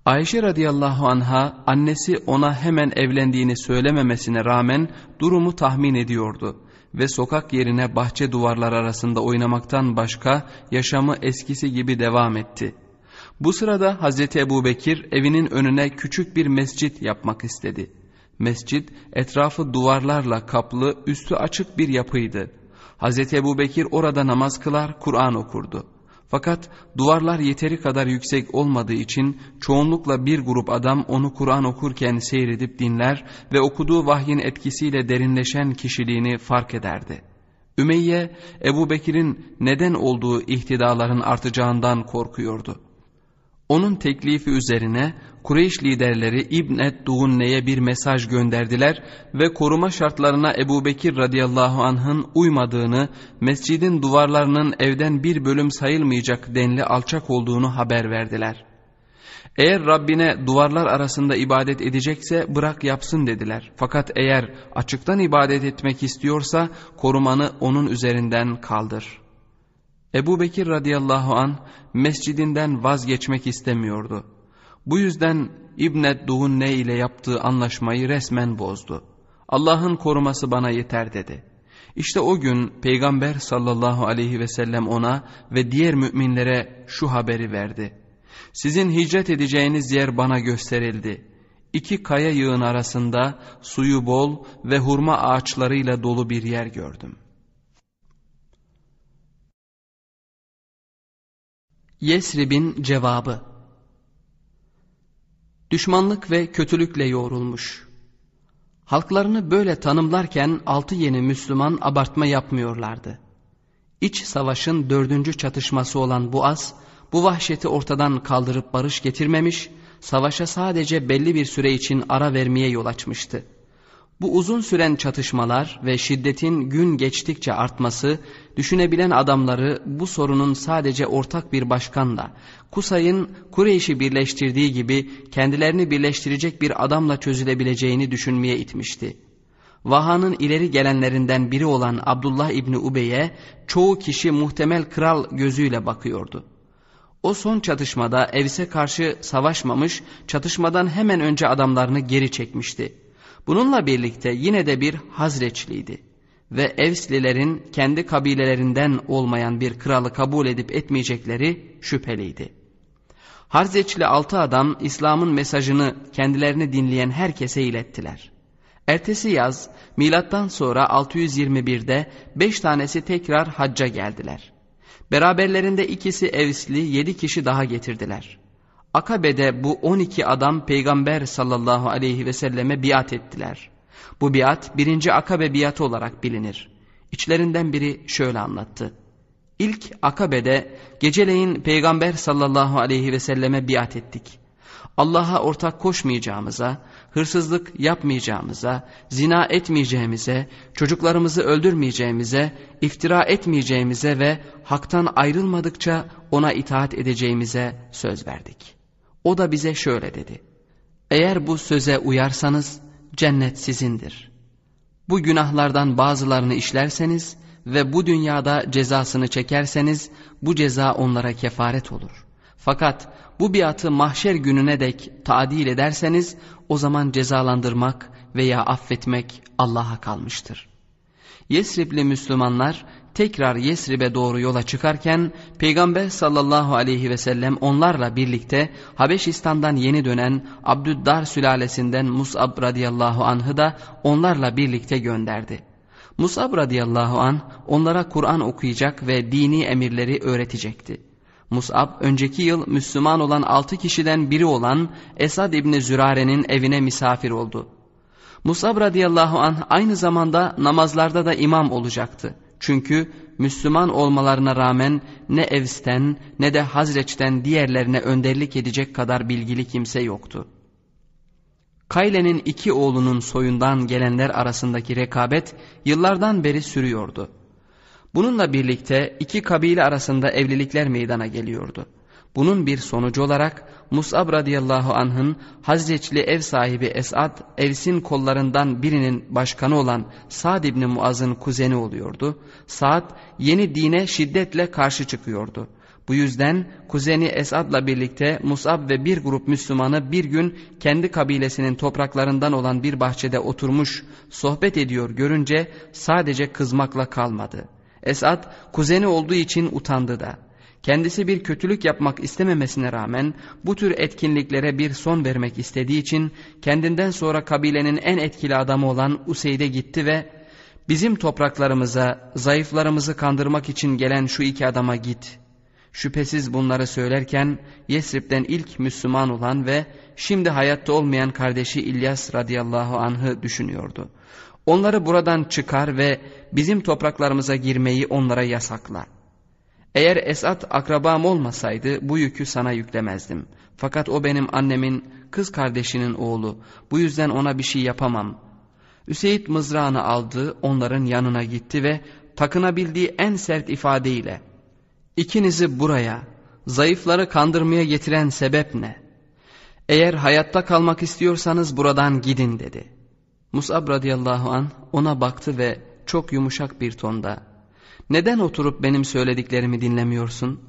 Ayşe radıyallahu anha annesi ona hemen evlendiğini söylememesine rağmen durumu tahmin ediyordu ve sokak yerine bahçe duvarlar arasında oynamaktan başka yaşamı eskisi gibi devam etti. Bu sırada Hazreti Ebu Bekir evinin önüne küçük bir mescit yapmak istedi. Mescit etrafı duvarlarla kaplı üstü açık bir yapıydı. Hazreti Ebu Bekir orada namaz kılar Kur'an okurdu. Fakat duvarlar yeteri kadar yüksek olmadığı için çoğunlukla bir grup adam onu Kur'an okurken seyredip dinler ve okuduğu vahyin etkisiyle derinleşen kişiliğini fark ederdi. Ümeyye, Ebu Bekir'in neden olduğu ihtidaların artacağından korkuyordu. Onun teklifi üzerine Kureyş liderleri İbn Duğunne'ye bir mesaj gönderdiler ve koruma şartlarına Ebu Bekir radıyallahu anh'ın uymadığını, mescidin duvarlarının evden bir bölüm sayılmayacak denli alçak olduğunu haber verdiler. Eğer Rabbine duvarlar arasında ibadet edecekse bırak yapsın dediler. Fakat eğer açıktan ibadet etmek istiyorsa korumanı onun üzerinden kaldır.'' Ebu Bekir radıyallahu an mescidinden vazgeçmek istemiyordu. Bu yüzden İbnet Duhunne ile yaptığı anlaşmayı resmen bozdu. Allah'ın koruması bana yeter dedi. İşte o gün Peygamber sallallahu aleyhi ve sellem ona ve diğer müminlere şu haberi verdi. Sizin hicret edeceğiniz yer bana gösterildi. İki kaya yığın arasında suyu bol ve hurma ağaçlarıyla dolu bir yer gördüm. Yesrib'in cevabı Düşmanlık ve kötülükle yoğrulmuş. Halklarını böyle tanımlarken altı yeni Müslüman abartma yapmıyorlardı. İç savaşın dördüncü çatışması olan bu az, bu vahşeti ortadan kaldırıp barış getirmemiş, savaşa sadece belli bir süre için ara vermeye yol açmıştı. Bu uzun süren çatışmalar ve şiddetin gün geçtikçe artması, düşünebilen adamları bu sorunun sadece ortak bir başkanla, Kusay'ın Kureyş'i birleştirdiği gibi kendilerini birleştirecek bir adamla çözülebileceğini düşünmeye itmişti. Vaha'nın ileri gelenlerinden biri olan Abdullah İbni Ubey'e çoğu kişi muhtemel kral gözüyle bakıyordu. O son çatışmada Evs'e karşı savaşmamış, çatışmadan hemen önce adamlarını geri çekmişti. Bununla birlikte yine de bir Hazreçliydi ve Evslilerin kendi kabilelerinden olmayan bir kralı kabul edip etmeyecekleri şüpheliydi. Harzeçli altı adam İslam'ın mesajını kendilerini dinleyen herkese ilettiler. Ertesi yaz milattan sonra 621'de beş tanesi tekrar hacca geldiler. Beraberlerinde ikisi Evsli yedi kişi daha getirdiler. Akabe'de bu 12 adam Peygamber sallallahu aleyhi ve selleme biat ettiler. Bu biat birinci Akabe biatı olarak bilinir. İçlerinden biri şöyle anlattı. İlk Akabe'de geceleyin Peygamber sallallahu aleyhi ve selleme biat ettik. Allah'a ortak koşmayacağımıza, hırsızlık yapmayacağımıza, zina etmeyeceğimize, çocuklarımızı öldürmeyeceğimize, iftira etmeyeceğimize ve haktan ayrılmadıkça ona itaat edeceğimize söz verdik. O da bize şöyle dedi. Eğer bu söze uyarsanız cennet sizindir. Bu günahlardan bazılarını işlerseniz ve bu dünyada cezasını çekerseniz bu ceza onlara kefaret olur. Fakat bu biatı mahşer gününe dek tadil ederseniz o zaman cezalandırmak veya affetmek Allah'a kalmıştır. Yesribli Müslümanlar tekrar Yesrib'e doğru yola çıkarken Peygamber sallallahu aleyhi ve sellem onlarla birlikte Habeşistan'dan yeni dönen Abdüddar sülalesinden Mus'ab radıyallahu anh'ı da onlarla birlikte gönderdi. Mus'ab radıyallahu an onlara Kur'an okuyacak ve dini emirleri öğretecekti. Mus'ab önceki yıl Müslüman olan altı kişiden biri olan Esad İbni Zürare'nin evine misafir oldu. Mus'ab radıyallahu anh aynı zamanda namazlarda da imam olacaktı. Çünkü Müslüman olmalarına rağmen ne Evs'ten ne de Hazreç'ten diğerlerine önderlik edecek kadar bilgili kimse yoktu. Kayle'nin iki oğlunun soyundan gelenler arasındaki rekabet yıllardan beri sürüyordu. Bununla birlikte iki kabile arasında evlilikler meydana geliyordu. Bunun bir sonucu olarak Mus'ab radıyallahu anh'ın Hazreçli ev sahibi Esad, Evs'in kollarından birinin başkanı olan Sa'd ibn Muaz'ın kuzeni oluyordu. Sa'd yeni dine şiddetle karşı çıkıyordu. Bu yüzden kuzeni Esad'la birlikte Mus'ab ve bir grup Müslümanı bir gün kendi kabilesinin topraklarından olan bir bahçede oturmuş sohbet ediyor görünce sadece kızmakla kalmadı. Esad kuzeni olduğu için utandı da. Kendisi bir kötülük yapmak istememesine rağmen bu tür etkinliklere bir son vermek istediği için kendinden sonra kabilenin en etkili adamı olan Useyd'e gitti ve bizim topraklarımıza zayıflarımızı kandırmak için gelen şu iki adama git. Şüphesiz bunları söylerken Yesrib'den ilk Müslüman olan ve şimdi hayatta olmayan kardeşi İlyas radıyallahu anh'ı düşünüyordu. Onları buradan çıkar ve bizim topraklarımıza girmeyi onlara yasakla. Eğer Esat akrabam olmasaydı bu yükü sana yüklemezdim. Fakat o benim annemin kız kardeşinin oğlu. Bu yüzden ona bir şey yapamam. Üseyit mızrağını aldı, onların yanına gitti ve takınabildiği en sert ifadeyle İkinizi buraya, zayıfları kandırmaya getiren sebep ne? Eğer hayatta kalmak istiyorsanız buradan gidin dedi.'' Musab radıyallahu an ona baktı ve çok yumuşak bir tonda Neden oturup benim söylediklerimi dinlemiyorsun?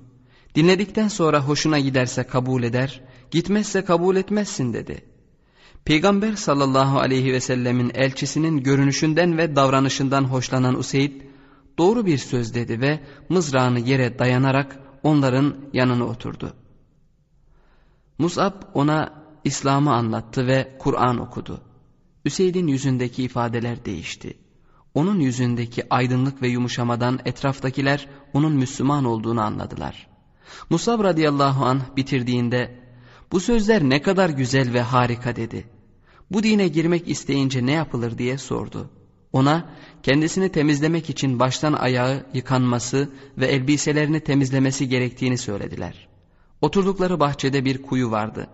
Dinledikten sonra hoşuna giderse kabul eder, gitmezse kabul etmezsin dedi. Peygamber sallallahu aleyhi ve sellemin elçisinin görünüşünden ve davranışından hoşlanan Useyd, doğru bir söz dedi ve mızrağını yere dayanarak onların yanına oturdu. Mus'ab ona İslam'ı anlattı ve Kur'an okudu. Üseyd'in yüzündeki ifadeler değişti. Onun yüzündeki aydınlık ve yumuşamadan etraftakiler onun Müslüman olduğunu anladılar. Musab radıyallahu an bitirdiğinde bu sözler ne kadar güzel ve harika dedi. Bu dine girmek isteyince ne yapılır diye sordu. Ona kendisini temizlemek için baştan ayağı yıkanması ve elbiselerini temizlemesi gerektiğini söylediler. Oturdukları bahçede bir kuyu vardı.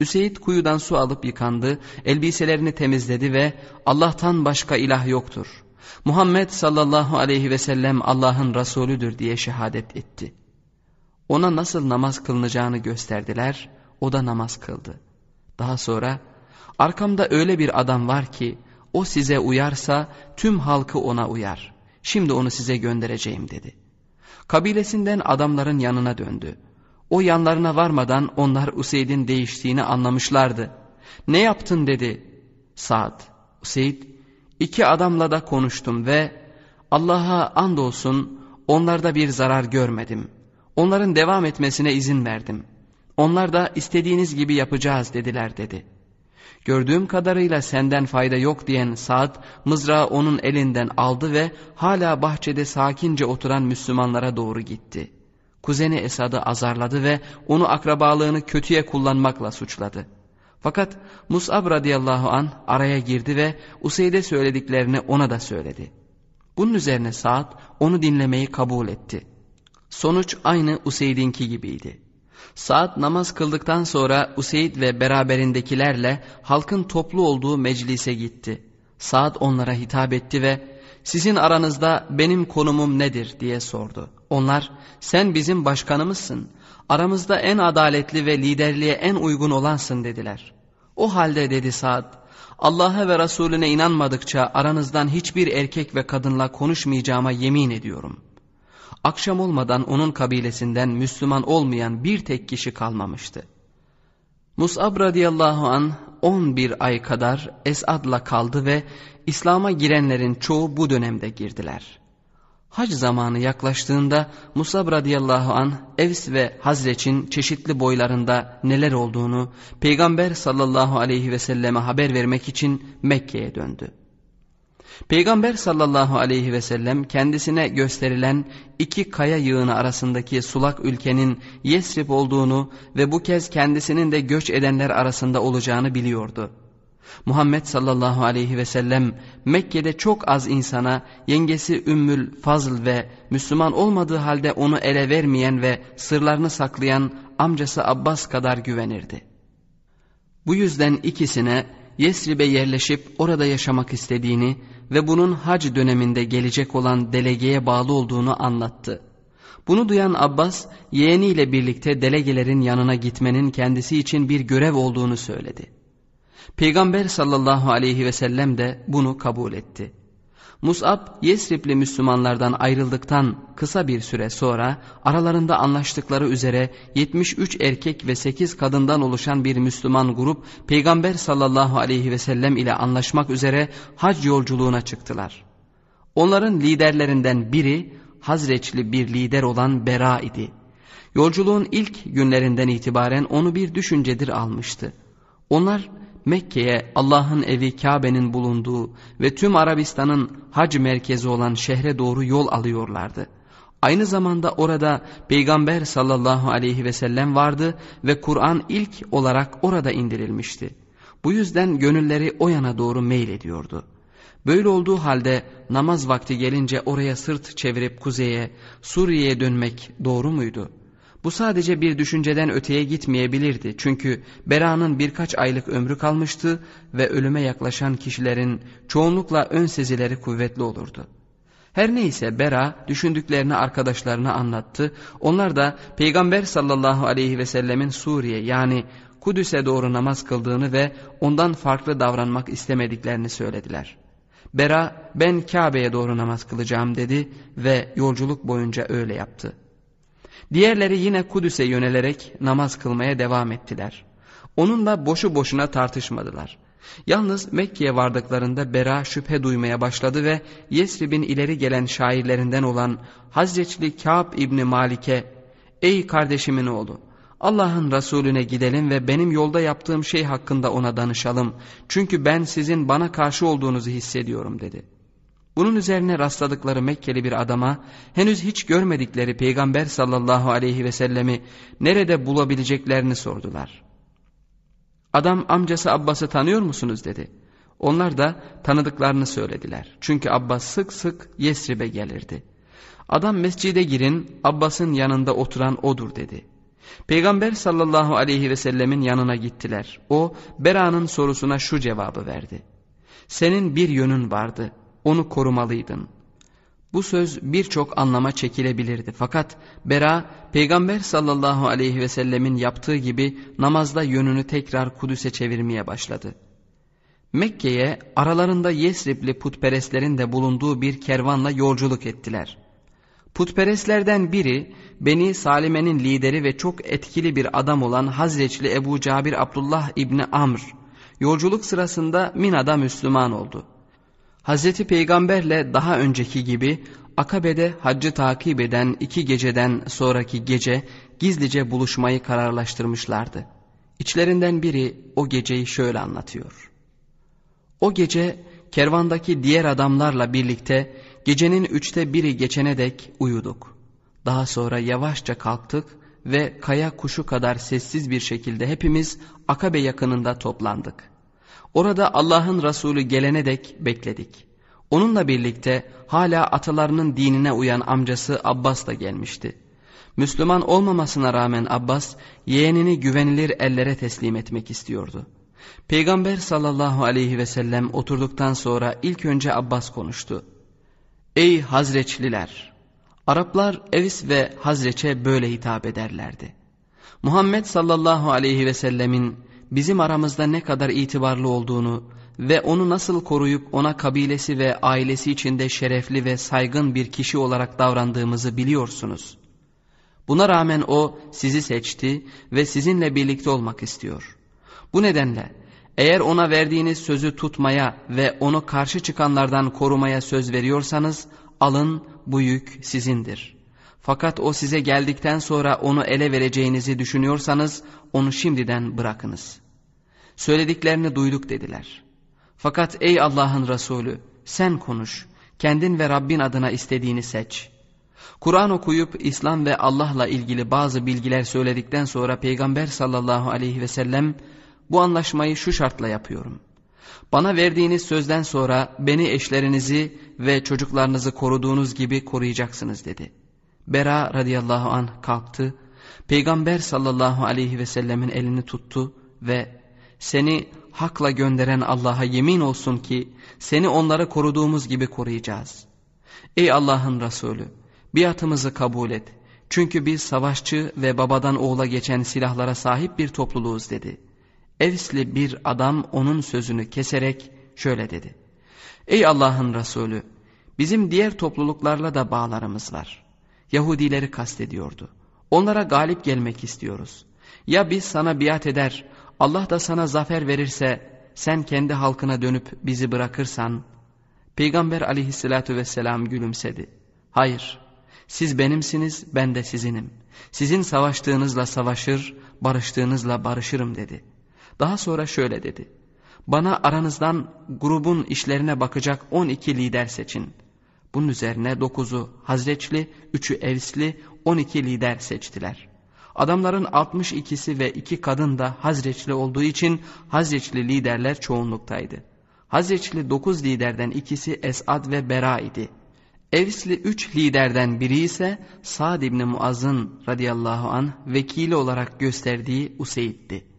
Üseyd kuyudan su alıp yıkandı, elbiselerini temizledi ve Allah'tan başka ilah yoktur. Muhammed sallallahu aleyhi ve sellem Allah'ın Resulüdür diye şehadet etti. Ona nasıl namaz kılınacağını gösterdiler, o da namaz kıldı. Daha sonra arkamda öyle bir adam var ki o size uyarsa tüm halkı ona uyar. Şimdi onu size göndereceğim dedi. Kabilesinden adamların yanına döndü. O yanlarına varmadan onlar Useyd'in değiştiğini anlamışlardı. Ne yaptın dedi. Saad, Useyd, iki adamla da konuştum ve Allah'a andolsun onlarda bir zarar görmedim. Onların devam etmesine izin verdim. Onlar da istediğiniz gibi yapacağız dediler dedi. Gördüğüm kadarıyla senden fayda yok diyen Saad mızrağı onun elinden aldı ve hala bahçede sakince oturan Müslümanlara doğru gitti.'' Kuzeni Esad'ı azarladı ve onu akrabalığını kötüye kullanmakla suçladı. Fakat Mus'ab radıyallahu an araya girdi ve Useyd'e söylediklerini ona da söyledi. Bunun üzerine Sa'd onu dinlemeyi kabul etti. Sonuç aynı Useyd'inki gibiydi. Sa'd namaz kıldıktan sonra Useyd ve beraberindekilerle halkın toplu olduğu meclise gitti. Sa'd onlara hitap etti ve sizin aranızda benim konumum nedir diye sordu. Onlar sen bizim başkanımızsın. Aramızda en adaletli ve liderliğe en uygun olansın dediler. O halde dedi Sa'd Allah'a ve Resulüne inanmadıkça aranızdan hiçbir erkek ve kadınla konuşmayacağıma yemin ediyorum. Akşam olmadan onun kabilesinden Müslüman olmayan bir tek kişi kalmamıştı. Mus'ab radıyallahu an 11 ay kadar Esad'la kaldı ve İslam'a girenlerin çoğu bu dönemde girdiler. Hac zamanı yaklaştığında Musab radıyallahu an Evs ve Hazreç'in çeşitli boylarında neler olduğunu Peygamber sallallahu aleyhi ve selleme haber vermek için Mekke'ye döndü. Peygamber sallallahu aleyhi ve sellem kendisine gösterilen iki kaya yığını arasındaki sulak ülkenin Yesrib olduğunu ve bu kez kendisinin de göç edenler arasında olacağını biliyordu. Muhammed sallallahu aleyhi ve sellem Mekke'de çok az insana yengesi Ümmül Fazl ve Müslüman olmadığı halde onu ele vermeyen ve sırlarını saklayan amcası Abbas kadar güvenirdi. Bu yüzden ikisine Yesrib'e yerleşip orada yaşamak istediğini ve bunun hac döneminde gelecek olan delegeye bağlı olduğunu anlattı. Bunu duyan Abbas yeğeniyle birlikte delegelerin yanına gitmenin kendisi için bir görev olduğunu söyledi. Peygamber sallallahu aleyhi ve sellem de bunu kabul etti. Mus'ab Yesribli Müslümanlardan ayrıldıktan kısa bir süre sonra aralarında anlaştıkları üzere 73 erkek ve 8 kadından oluşan bir Müslüman grup Peygamber sallallahu aleyhi ve sellem ile anlaşmak üzere hac yolculuğuna çıktılar. Onların liderlerinden biri Hazreçli bir lider olan Bera idi. Yolculuğun ilk günlerinden itibaren onu bir düşüncedir almıştı. Onlar Mekke'ye Allah'ın evi Kabe'nin bulunduğu ve tüm Arabistan'ın hac merkezi olan şehre doğru yol alıyorlardı. Aynı zamanda orada Peygamber sallallahu aleyhi ve sellem vardı ve Kur'an ilk olarak orada indirilmişti. Bu yüzden gönülleri o yana doğru meylediyordu. Böyle olduğu halde namaz vakti gelince oraya sırt çevirip kuzeye, Suriye'ye dönmek doğru muydu?'' Bu sadece bir düşünceden öteye gitmeyebilirdi. Çünkü Bera'nın birkaç aylık ömrü kalmıştı ve ölüme yaklaşan kişilerin çoğunlukla ön sezileri kuvvetli olurdu. Her neyse Bera düşündüklerini arkadaşlarına anlattı. Onlar da Peygamber sallallahu aleyhi ve sellemin Suriye yani Kudüs'e doğru namaz kıldığını ve ondan farklı davranmak istemediklerini söylediler. Bera ben Kabe'ye doğru namaz kılacağım dedi ve yolculuk boyunca öyle yaptı. Diğerleri yine Kudüs'e yönelerek namaz kılmaya devam ettiler. Onunla boşu boşuna tartışmadılar. Yalnız Mekke'ye vardıklarında Bera şüphe duymaya başladı ve Yesrib'in ileri gelen şairlerinden olan Hazreçli Kâb İbni Malik'e ''Ey kardeşimin oğlu Allah'ın Resulüne gidelim ve benim yolda yaptığım şey hakkında ona danışalım. Çünkü ben sizin bana karşı olduğunuzu hissediyorum dedi. Bunun üzerine rastladıkları Mekkeli bir adama henüz hiç görmedikleri Peygamber sallallahu aleyhi ve sellemi nerede bulabileceklerini sordular. Adam amcası Abbas'ı tanıyor musunuz dedi. Onlar da tanıdıklarını söylediler. Çünkü Abbas sık sık Yesrib'e gelirdi. Adam mescide girin Abbas'ın yanında oturan odur dedi. Peygamber sallallahu aleyhi ve sellemin yanına gittiler. O Bera'nın sorusuna şu cevabı verdi. Senin bir yönün vardı, onu korumalıydın. Bu söz birçok anlama çekilebilirdi. Fakat Bera, Peygamber sallallahu aleyhi ve sellemin yaptığı gibi namazda yönünü tekrar Kudüs'e çevirmeye başladı. Mekke'ye aralarında Yesribli putperestlerin de bulunduğu bir kervanla yolculuk ettiler. Putperestlerden biri Beni Salime'nin lideri ve çok etkili bir adam olan Hazreçli Ebu Cabir Abdullah İbni Amr yolculuk sırasında Mina'da Müslüman oldu. Hazreti Peygamberle daha önceki gibi Akabe'de haccı takip eden iki geceden sonraki gece gizlice buluşmayı kararlaştırmışlardı. İçlerinden biri o geceyi şöyle anlatıyor. O gece kervandaki diğer adamlarla birlikte Gecenin üçte biri geçene dek uyuduk. Daha sonra yavaşça kalktık ve kaya kuşu kadar sessiz bir şekilde hepimiz Akabe yakınında toplandık. Orada Allah'ın Resulü gelene dek bekledik. Onunla birlikte hala atalarının dinine uyan amcası Abbas da gelmişti. Müslüman olmamasına rağmen Abbas yeğenini güvenilir ellere teslim etmek istiyordu. Peygamber sallallahu aleyhi ve sellem oturduktan sonra ilk önce Abbas konuştu. Ey Hazreçliler! Araplar Evis ve Hazreç'e böyle hitap ederlerdi. Muhammed sallallahu aleyhi ve sellemin bizim aramızda ne kadar itibarlı olduğunu ve onu nasıl koruyup ona kabilesi ve ailesi içinde şerefli ve saygın bir kişi olarak davrandığımızı biliyorsunuz. Buna rağmen o sizi seçti ve sizinle birlikte olmak istiyor. Bu nedenle eğer ona verdiğiniz sözü tutmaya ve onu karşı çıkanlardan korumaya söz veriyorsanız alın bu yük sizindir. Fakat o size geldikten sonra onu ele vereceğinizi düşünüyorsanız onu şimdiden bırakınız. Söylediklerini duyduk dediler. Fakat ey Allah'ın Resulü sen konuş, kendin ve Rabbin adına istediğini seç. Kur'an okuyup İslam ve Allah'la ilgili bazı bilgiler söyledikten sonra Peygamber sallallahu aleyhi ve sellem bu anlaşmayı şu şartla yapıyorum. Bana verdiğiniz sözden sonra beni eşlerinizi ve çocuklarınızı koruduğunuz gibi koruyacaksınız dedi. Bera radıyallahu anh kalktı. Peygamber sallallahu aleyhi ve sellemin elini tuttu ve seni hakla gönderen Allah'a yemin olsun ki seni onları koruduğumuz gibi koruyacağız. Ey Allah'ın Resulü biatımızı kabul et. Çünkü biz savaşçı ve babadan oğula geçen silahlara sahip bir topluluğuz dedi.'' Evsli bir adam onun sözünü keserek şöyle dedi. Ey Allah'ın Resulü bizim diğer topluluklarla da bağlarımız var. Yahudileri kastediyordu. Onlara galip gelmek istiyoruz. Ya biz sana biat eder Allah da sana zafer verirse sen kendi halkına dönüp bizi bırakırsan Peygamber aleyhissalatü vesselam gülümsedi. Hayır siz benimsiniz ben de sizinim. Sizin savaştığınızla savaşır barıştığınızla barışırım dedi.'' Daha sonra şöyle dedi. Bana aranızdan grubun işlerine bakacak 12 lider seçin. Bunun üzerine 9'u Hazreçli, 3'ü Evsli, 12 lider seçtiler. Adamların 62'si ve 2 kadın da Hazreçli olduğu için Hazreçli liderler çoğunluktaydı. Hazreçli 9 liderden ikisi Esad ve Bera idi. Evsli 3 liderden biri ise Sa'd ibn Muaz'ın radıyallahu an vekili olarak gösterdiği Useyd'di.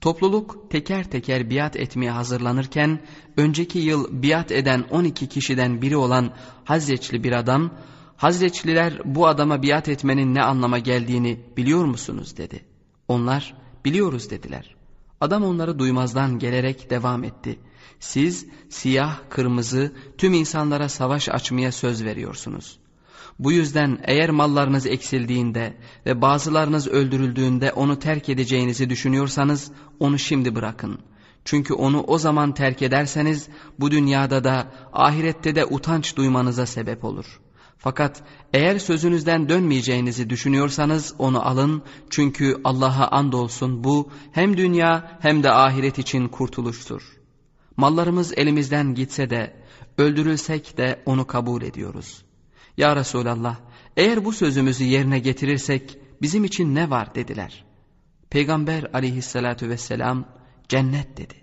Topluluk teker teker biat etmeye hazırlanırken önceki yıl biat eden 12 kişiden biri olan Hazreçli bir adam Hazreçliler bu adama biat etmenin ne anlama geldiğini biliyor musunuz dedi. Onlar biliyoruz dediler. Adam onları duymazdan gelerek devam etti. Siz siyah, kırmızı, tüm insanlara savaş açmaya söz veriyorsunuz. Bu yüzden eğer mallarınız eksildiğinde ve bazılarınız öldürüldüğünde onu terk edeceğinizi düşünüyorsanız onu şimdi bırakın. Çünkü onu o zaman terk ederseniz bu dünyada da ahirette de utanç duymanıza sebep olur. Fakat eğer sözünüzden dönmeyeceğinizi düşünüyorsanız onu alın çünkü Allah'a andolsun bu hem dünya hem de ahiret için kurtuluştur. Mallarımız elimizden gitse de öldürülsek de onu kabul ediyoruz. Ya Resulallah eğer bu sözümüzü yerine getirirsek bizim için ne var dediler. Peygamber aleyhissalatü vesselam cennet dedi.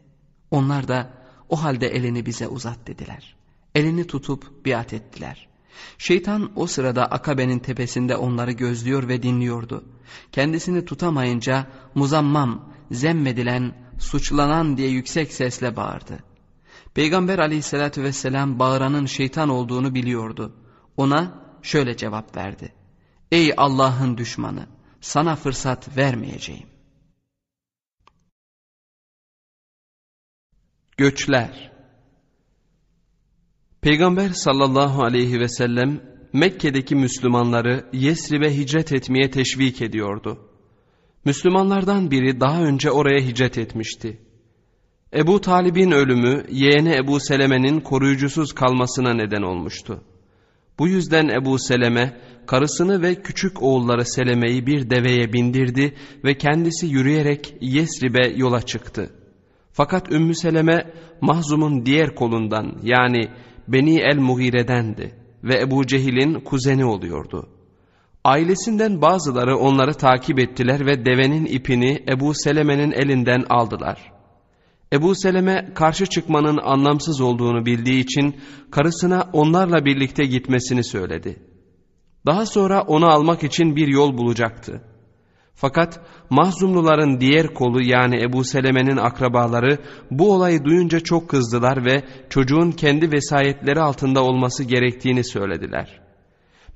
Onlar da o halde elini bize uzat dediler. Elini tutup biat ettiler. Şeytan o sırada Akabe'nin tepesinde onları gözlüyor ve dinliyordu. Kendisini tutamayınca muzammam, zemmedilen, suçlanan diye yüksek sesle bağırdı. Peygamber aleyhissalatü vesselam bağıranın şeytan olduğunu biliyordu. Ona şöyle cevap verdi. Ey Allah'ın düşmanı sana fırsat vermeyeceğim. Göçler Peygamber sallallahu aleyhi ve sellem Mekke'deki Müslümanları Yesrib'e hicret etmeye teşvik ediyordu. Müslümanlardan biri daha önce oraya hicret etmişti. Ebu Talib'in ölümü yeğeni Ebu Seleme'nin koruyucusuz kalmasına neden olmuştu. Bu yüzden Ebu Seleme karısını ve küçük oğulları Seleme'yi bir deveye bindirdi ve kendisi yürüyerek Yesrib'e yola çıktı. Fakat Ümmü Seleme Mahzum'un diğer kolundan yani Beni el-Mugire'dendi ve Ebu Cehil'in kuzeni oluyordu. Ailesinden bazıları onları takip ettiler ve devenin ipini Ebu Seleme'nin elinden aldılar. Ebu Seleme karşı çıkmanın anlamsız olduğunu bildiği için karısına onlarla birlikte gitmesini söyledi. Daha sonra onu almak için bir yol bulacaktı. Fakat Mahzumluların diğer kolu yani Ebu Seleme'nin akrabaları bu olayı duyunca çok kızdılar ve çocuğun kendi vesayetleri altında olması gerektiğini söylediler.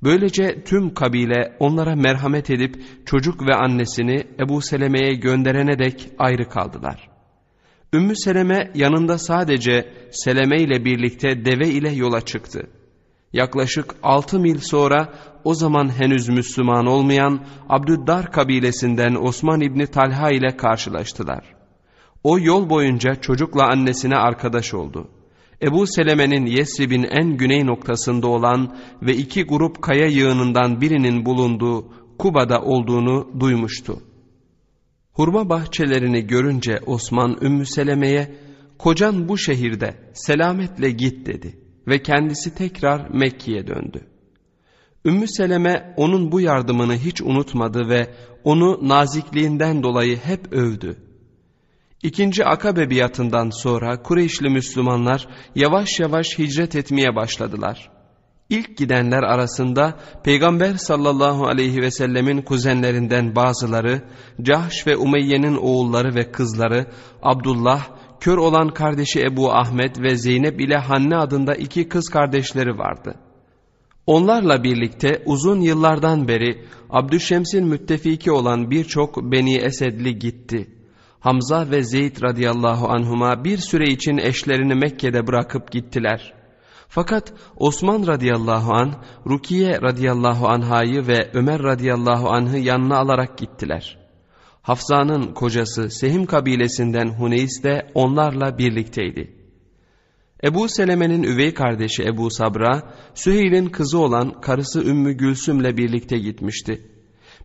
Böylece tüm kabile onlara merhamet edip çocuk ve annesini Ebu Seleme'ye gönderene dek ayrı kaldılar. Ümmü Seleme yanında sadece Seleme ile birlikte deve ile yola çıktı. Yaklaşık altı mil sonra o zaman henüz Müslüman olmayan Abdüddar kabilesinden Osman İbni Talha ile karşılaştılar. O yol boyunca çocukla annesine arkadaş oldu. Ebu Seleme'nin Yesrib'in en güney noktasında olan ve iki grup kaya yığınından birinin bulunduğu Kuba'da olduğunu duymuştu. Hurma bahçelerini görünce Osman Ümmü Seleme'ye kocan bu şehirde selametle git dedi ve kendisi tekrar Mekke'ye döndü. Ümmü Seleme onun bu yardımını hiç unutmadı ve onu nazikliğinden dolayı hep övdü. İkinci Akabe biatından sonra Kureyşli Müslümanlar yavaş yavaş hicret etmeye başladılar. İlk gidenler arasında Peygamber sallallahu aleyhi ve sellemin kuzenlerinden bazıları, Cahş ve Umeyye'nin oğulları ve kızları, Abdullah, kör olan kardeşi Ebu Ahmet ve Zeynep ile Hanne adında iki kız kardeşleri vardı. Onlarla birlikte uzun yıllardan beri Abdüşşems'in müttefiki olan birçok Beni Esedli gitti. Hamza ve Zeyd radıyallahu anhuma bir süre için eşlerini Mekke'de bırakıp gittiler.'' Fakat Osman radıyallahu an, Rukiye radıyallahu anhayı ve Ömer radıyallahu anhı yanına alarak gittiler. Hafza'nın kocası Sehim kabilesinden Huneys de onlarla birlikteydi. Ebu Seleme'nin üvey kardeşi Ebu Sabra, Süheyl'in kızı olan karısı Ümmü Gülsüm'le birlikte gitmişti.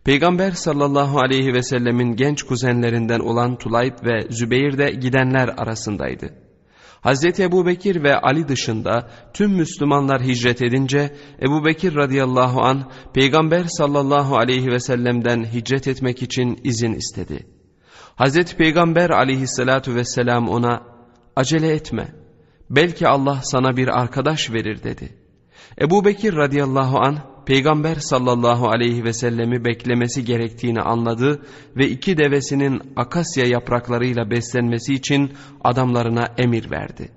Peygamber sallallahu aleyhi ve sellemin genç kuzenlerinden olan Tulayb ve Zübeyir de gidenler arasındaydı. Hazreti Ebu Bekir ve Ali dışında tüm Müslümanlar hicret edince Ebu Bekir radıyallahu an Peygamber sallallahu aleyhi ve sellem'den hicret etmek için izin istedi. Hazreti Peygamber aleyhissalatu vesselam ona acele etme belki Allah sana bir arkadaş verir dedi. Ebu Bekir radıyallahu an Peygamber sallallahu aleyhi ve sellemi beklemesi gerektiğini anladı ve iki devesinin akasya yapraklarıyla beslenmesi için adamlarına emir verdi.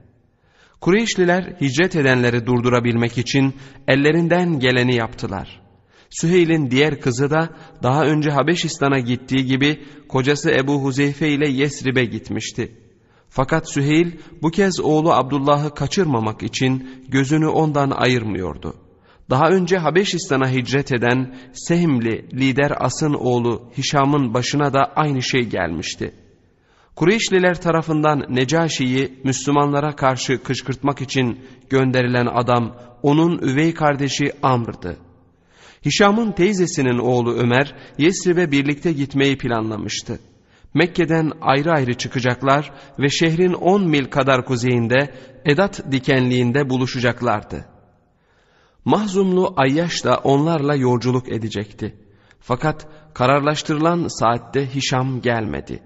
Kureyşliler hicret edenleri durdurabilmek için ellerinden geleni yaptılar. Süheyl'in diğer kızı da daha önce Habeşistan'a gittiği gibi kocası Ebu Huzeyfe ile Yesrib'e gitmişti. Fakat Süheyl bu kez oğlu Abdullah'ı kaçırmamak için gözünü ondan ayırmıyordu. Daha önce Habeşistan'a hicret eden Sehimli lider As'ın oğlu Hişam'ın başına da aynı şey gelmişti. Kureyşliler tarafından Necaşi'yi Müslümanlara karşı kışkırtmak için gönderilen adam onun üvey kardeşi Amr'dı. Hişam'ın teyzesinin oğlu Ömer Yesrib'e birlikte gitmeyi planlamıştı. Mekke'den ayrı ayrı çıkacaklar ve şehrin 10 mil kadar kuzeyinde Edat dikenliğinde buluşacaklardı. Mahzumlu Ayyaş da onlarla yolculuk edecekti. Fakat kararlaştırılan saatte Hişam gelmedi.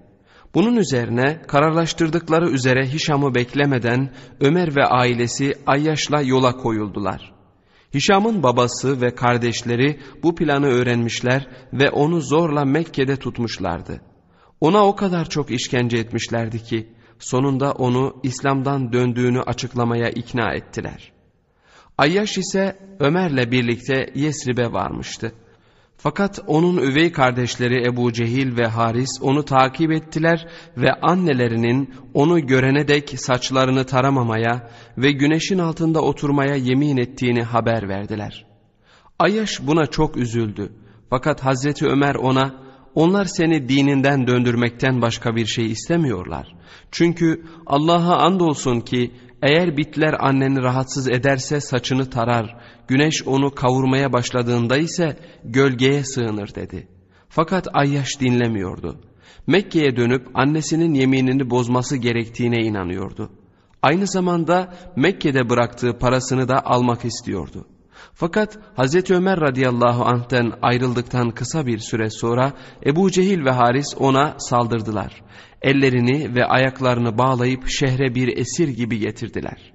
Bunun üzerine kararlaştırdıkları üzere Hişam'ı beklemeden Ömer ve ailesi Ayyaş'la yola koyuldular. Hişam'ın babası ve kardeşleri bu planı öğrenmişler ve onu zorla Mekke'de tutmuşlardı. Ona o kadar çok işkence etmişlerdi ki sonunda onu İslam'dan döndüğünü açıklamaya ikna ettiler. Ayyaş ise Ömer'le birlikte Yesrib'e varmıştı. Fakat onun üvey kardeşleri Ebu Cehil ve Haris onu takip ettiler ve annelerinin onu görene dek saçlarını taramamaya ve güneşin altında oturmaya yemin ettiğini haber verdiler. Ayyaş buna çok üzüldü. Fakat Hazreti Ömer ona onlar seni dininden döndürmekten başka bir şey istemiyorlar. Çünkü Allah'a andolsun ki eğer bitler anneni rahatsız ederse saçını tarar, güneş onu kavurmaya başladığında ise gölgeye sığınır dedi. Fakat Ayyaş dinlemiyordu. Mekke'ye dönüp annesinin yeminini bozması gerektiğine inanıyordu. Aynı zamanda Mekke'de bıraktığı parasını da almak istiyordu. Fakat Hz. Ömer radıyallahu anh'ten ayrıldıktan kısa bir süre sonra Ebu Cehil ve Haris ona saldırdılar. Ellerini ve ayaklarını bağlayıp şehre bir esir gibi getirdiler.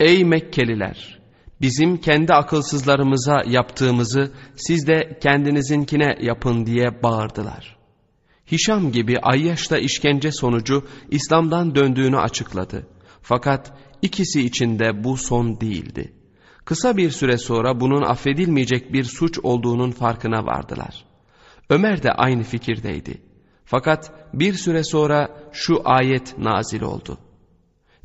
Ey Mekkeliler! Bizim kendi akılsızlarımıza yaptığımızı siz de kendinizinkine yapın diye bağırdılar. Hişam gibi Ayyaş'ta işkence sonucu İslam'dan döndüğünü açıkladı. Fakat ikisi için de bu son değildi. Kısa bir süre sonra bunun affedilmeyecek bir suç olduğunun farkına vardılar. Ömer de aynı fikirdeydi. Fakat bir süre sonra şu ayet nazil oldu.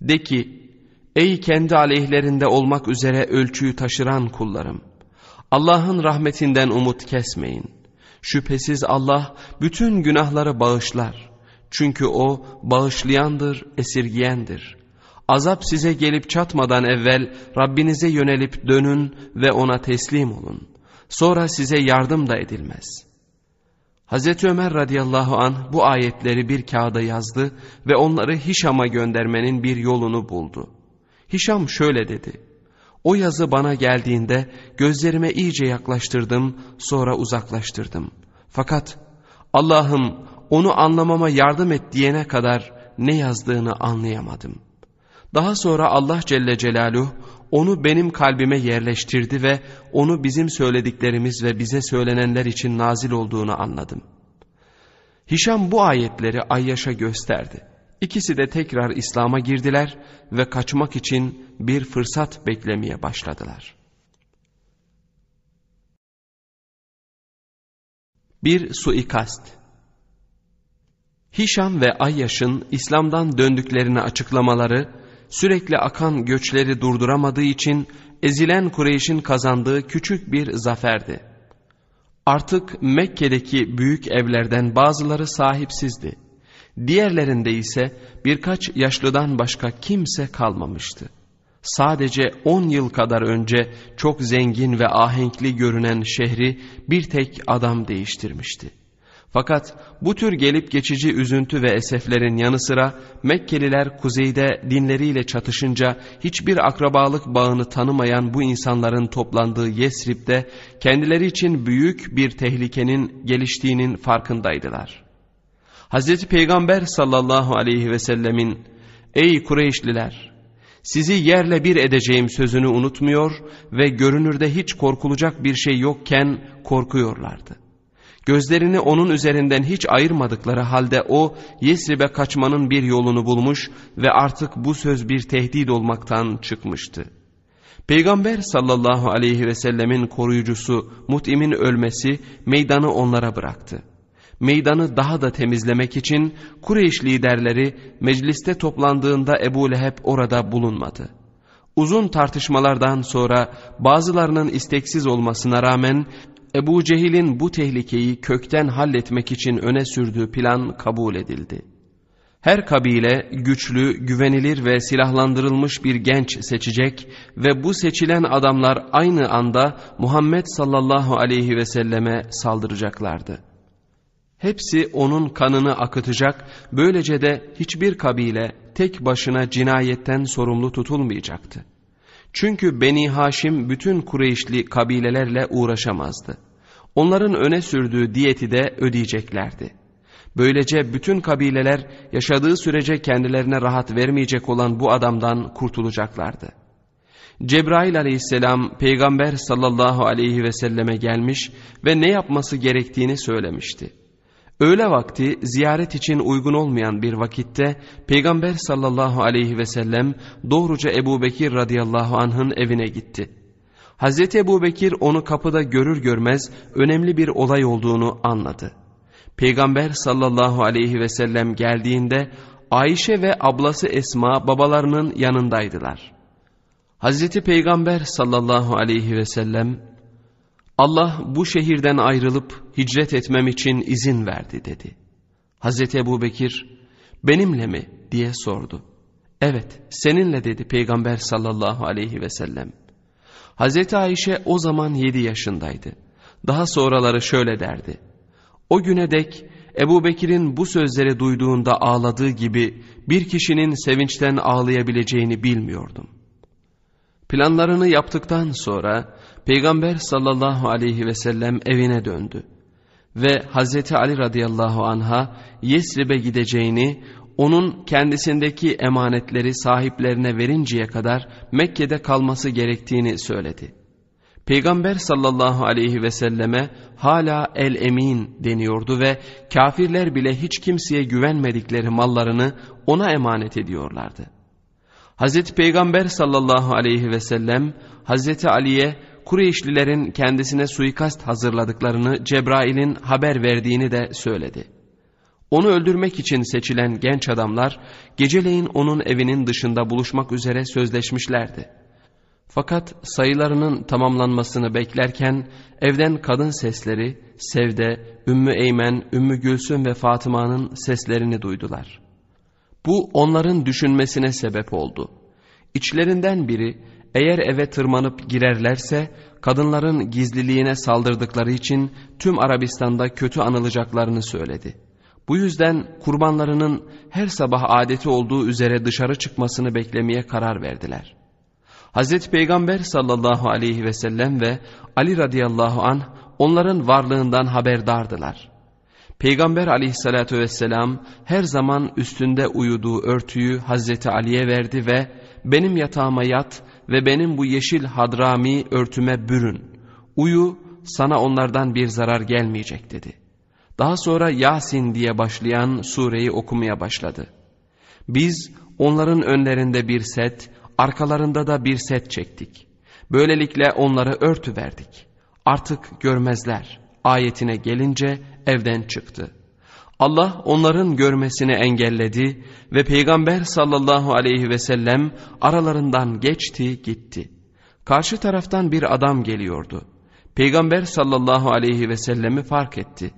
De ki, ey kendi aleyhlerinde olmak üzere ölçüyü taşıran kullarım! Allah'ın rahmetinden umut kesmeyin. Şüphesiz Allah bütün günahları bağışlar. Çünkü O bağışlayandır, esirgiyendir. Azap size gelip çatmadan evvel Rabbinize yönelip dönün ve ona teslim olun. Sonra size yardım da edilmez. Hz. Ömer radıyallahu an bu ayetleri bir kağıda yazdı ve onları Hişam'a göndermenin bir yolunu buldu. Hişam şöyle dedi. O yazı bana geldiğinde gözlerime iyice yaklaştırdım sonra uzaklaştırdım. Fakat Allah'ım onu anlamama yardım et diyene kadar ne yazdığını anlayamadım.'' Daha sonra Allah Celle Celaluhu onu benim kalbime yerleştirdi ve onu bizim söylediklerimiz ve bize söylenenler için nazil olduğunu anladım. Hişam bu ayetleri Ayyaş'a gösterdi. İkisi de tekrar İslam'a girdiler ve kaçmak için bir fırsat beklemeye başladılar. Bir suikast Hişam ve Ayyaş'ın İslam'dan döndüklerini açıklamaları sürekli akan göçleri durduramadığı için ezilen Kureyş'in kazandığı küçük bir zaferdi. Artık Mekke'deki büyük evlerden bazıları sahipsizdi. Diğerlerinde ise birkaç yaşlıdan başka kimse kalmamıştı. Sadece on yıl kadar önce çok zengin ve ahenkli görünen şehri bir tek adam değiştirmişti. Fakat bu tür gelip geçici üzüntü ve eseflerin yanı sıra Mekkeliler kuzeyde dinleriyle çatışınca hiçbir akrabalık bağını tanımayan bu insanların toplandığı Yesrib'de kendileri için büyük bir tehlikenin geliştiğinin farkındaydılar. Hz. Peygamber sallallahu aleyhi ve sellemin ''Ey Kureyşliler! Sizi yerle bir edeceğim sözünü unutmuyor ve görünürde hiç korkulacak bir şey yokken korkuyorlardı.'' Gözlerini onun üzerinden hiç ayırmadıkları halde o Yesrib'e kaçmanın bir yolunu bulmuş ve artık bu söz bir tehdit olmaktan çıkmıştı. Peygamber sallallahu aleyhi ve sellemin koruyucusu Mut'im'in ölmesi meydanı onlara bıraktı. Meydanı daha da temizlemek için Kureyş liderleri mecliste toplandığında Ebu Leheb orada bulunmadı. Uzun tartışmalardan sonra bazılarının isteksiz olmasına rağmen Ebu Cehil'in bu tehlikeyi kökten halletmek için öne sürdüğü plan kabul edildi. Her kabile güçlü, güvenilir ve silahlandırılmış bir genç seçecek ve bu seçilen adamlar aynı anda Muhammed sallallahu aleyhi ve selleme saldıracaklardı. Hepsi onun kanını akıtacak, böylece de hiçbir kabile tek başına cinayetten sorumlu tutulmayacaktı. Çünkü Beni Haşim bütün Kureyşli kabilelerle uğraşamazdı. Onların öne sürdüğü diyeti de ödeyeceklerdi. Böylece bütün kabileler yaşadığı sürece kendilerine rahat vermeyecek olan bu adamdan kurtulacaklardı. Cebrail aleyhisselam peygamber sallallahu aleyhi ve selleme gelmiş ve ne yapması gerektiğini söylemişti. Öğle vakti ziyaret için uygun olmayan bir vakitte Peygamber sallallahu aleyhi ve sellem doğruca Ebu Bekir radıyallahu anh'ın evine gitti. Hazreti Ebu Bekir onu kapıda görür görmez önemli bir olay olduğunu anladı. Peygamber sallallahu aleyhi ve sellem geldiğinde Ayşe ve ablası Esma babalarının yanındaydılar. Hazreti Peygamber sallallahu aleyhi ve sellem Allah bu şehirden ayrılıp hicret etmem için izin verdi dedi. Hazreti Ebu Bekir benimle mi diye sordu. Evet seninle dedi Peygamber sallallahu aleyhi ve sellem. Hazreti Ayşe o zaman yedi yaşındaydı. Daha sonraları şöyle derdi. O güne dek Ebu Bekir'in bu sözleri duyduğunda ağladığı gibi bir kişinin sevinçten ağlayabileceğini bilmiyordum. Planlarını yaptıktan sonra Peygamber sallallahu aleyhi ve sellem evine döndü. Ve Hazreti Ali radıyallahu anha Yesrib'e gideceğini, onun kendisindeki emanetleri sahiplerine verinceye kadar Mekke'de kalması gerektiğini söyledi. Peygamber sallallahu aleyhi ve selleme hala el-emin deniyordu ve kafirler bile hiç kimseye güvenmedikleri mallarını ona emanet ediyorlardı. Hazreti Peygamber sallallahu aleyhi ve sellem Hazreti Ali'ye Kureyşlilerin kendisine suikast hazırladıklarını Cebrail'in haber verdiğini de söyledi. Onu öldürmek için seçilen genç adamlar geceleyin onun evinin dışında buluşmak üzere sözleşmişlerdi. Fakat sayılarının tamamlanmasını beklerken evden kadın sesleri Sevde, Ümmü Eymen, Ümmü Gülsüm ve Fatıma'nın seslerini duydular. Bu onların düşünmesine sebep oldu. İçlerinden biri eğer eve tırmanıp girerlerse kadınların gizliliğine saldırdıkları için tüm Arabistan'da kötü anılacaklarını söyledi. Bu yüzden kurbanlarının her sabah adeti olduğu üzere dışarı çıkmasını beklemeye karar verdiler. Hazreti Peygamber sallallahu aleyhi ve sellem ve Ali radıyallahu anh onların varlığından haberdardılar. Peygamber aleyhissalatü vesselam her zaman üstünde uyuduğu örtüyü Hazreti Ali'ye verdi ve benim yatağıma yat ve benim bu yeşil hadrami örtüme bürün. Uyu sana onlardan bir zarar gelmeyecek dedi. Daha sonra Yasin diye başlayan sureyi okumaya başladı. Biz onların önlerinde bir set, arkalarında da bir set çektik. Böylelikle onları örtü verdik. Artık görmezler. Ayetine gelince evden çıktı. Allah onların görmesini engelledi ve Peygamber sallallahu aleyhi ve sellem aralarından geçti gitti. Karşı taraftan bir adam geliyordu. Peygamber sallallahu aleyhi ve sellemi fark etti.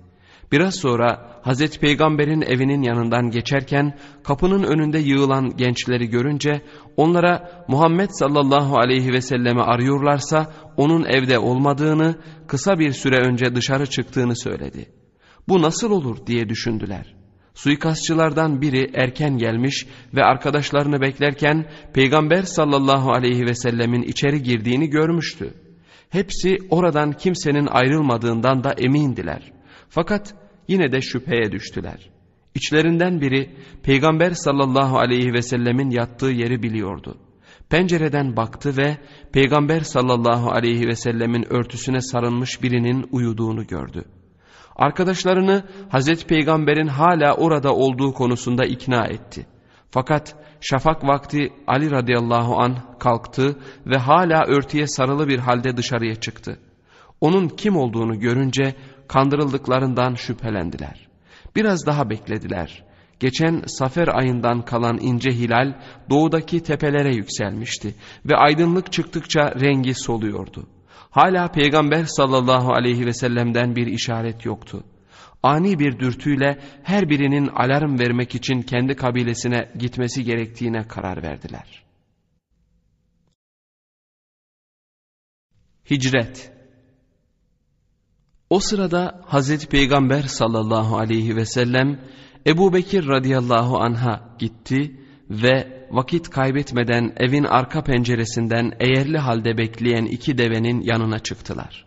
Biraz sonra Hazreti Peygamber'in evinin yanından geçerken kapının önünde yığılan gençleri görünce onlara Muhammed sallallahu aleyhi ve sellemi arıyorlarsa onun evde olmadığını kısa bir süre önce dışarı çıktığını söyledi.'' Bu nasıl olur diye düşündüler. Suikastçılardan biri erken gelmiş ve arkadaşlarını beklerken Peygamber sallallahu aleyhi ve sellemin içeri girdiğini görmüştü. Hepsi oradan kimsenin ayrılmadığından da emindiler. Fakat yine de şüpheye düştüler. İçlerinden biri Peygamber sallallahu aleyhi ve sellemin yattığı yeri biliyordu. Pencereden baktı ve Peygamber sallallahu aleyhi ve sellemin örtüsüne sarılmış birinin uyuduğunu gördü. Arkadaşlarını Hazreti Peygamber'in hala orada olduğu konusunda ikna etti. Fakat şafak vakti Ali radıyallahu an kalktı ve hala örtüye sarılı bir halde dışarıya çıktı. Onun kim olduğunu görünce kandırıldıklarından şüphelendiler. Biraz daha beklediler. Geçen Safer ayından kalan ince hilal doğudaki tepelere yükselmişti ve aydınlık çıktıkça rengi soluyordu. Hala Peygamber sallallahu aleyhi ve sellem'den bir işaret yoktu. Ani bir dürtüyle her birinin alarm vermek için kendi kabilesine gitmesi gerektiğine karar verdiler. Hicret O sırada Hazreti Peygamber sallallahu aleyhi ve sellem Ebu Bekir radıyallahu anha gitti ve vakit kaybetmeden evin arka penceresinden eğerli halde bekleyen iki devenin yanına çıktılar.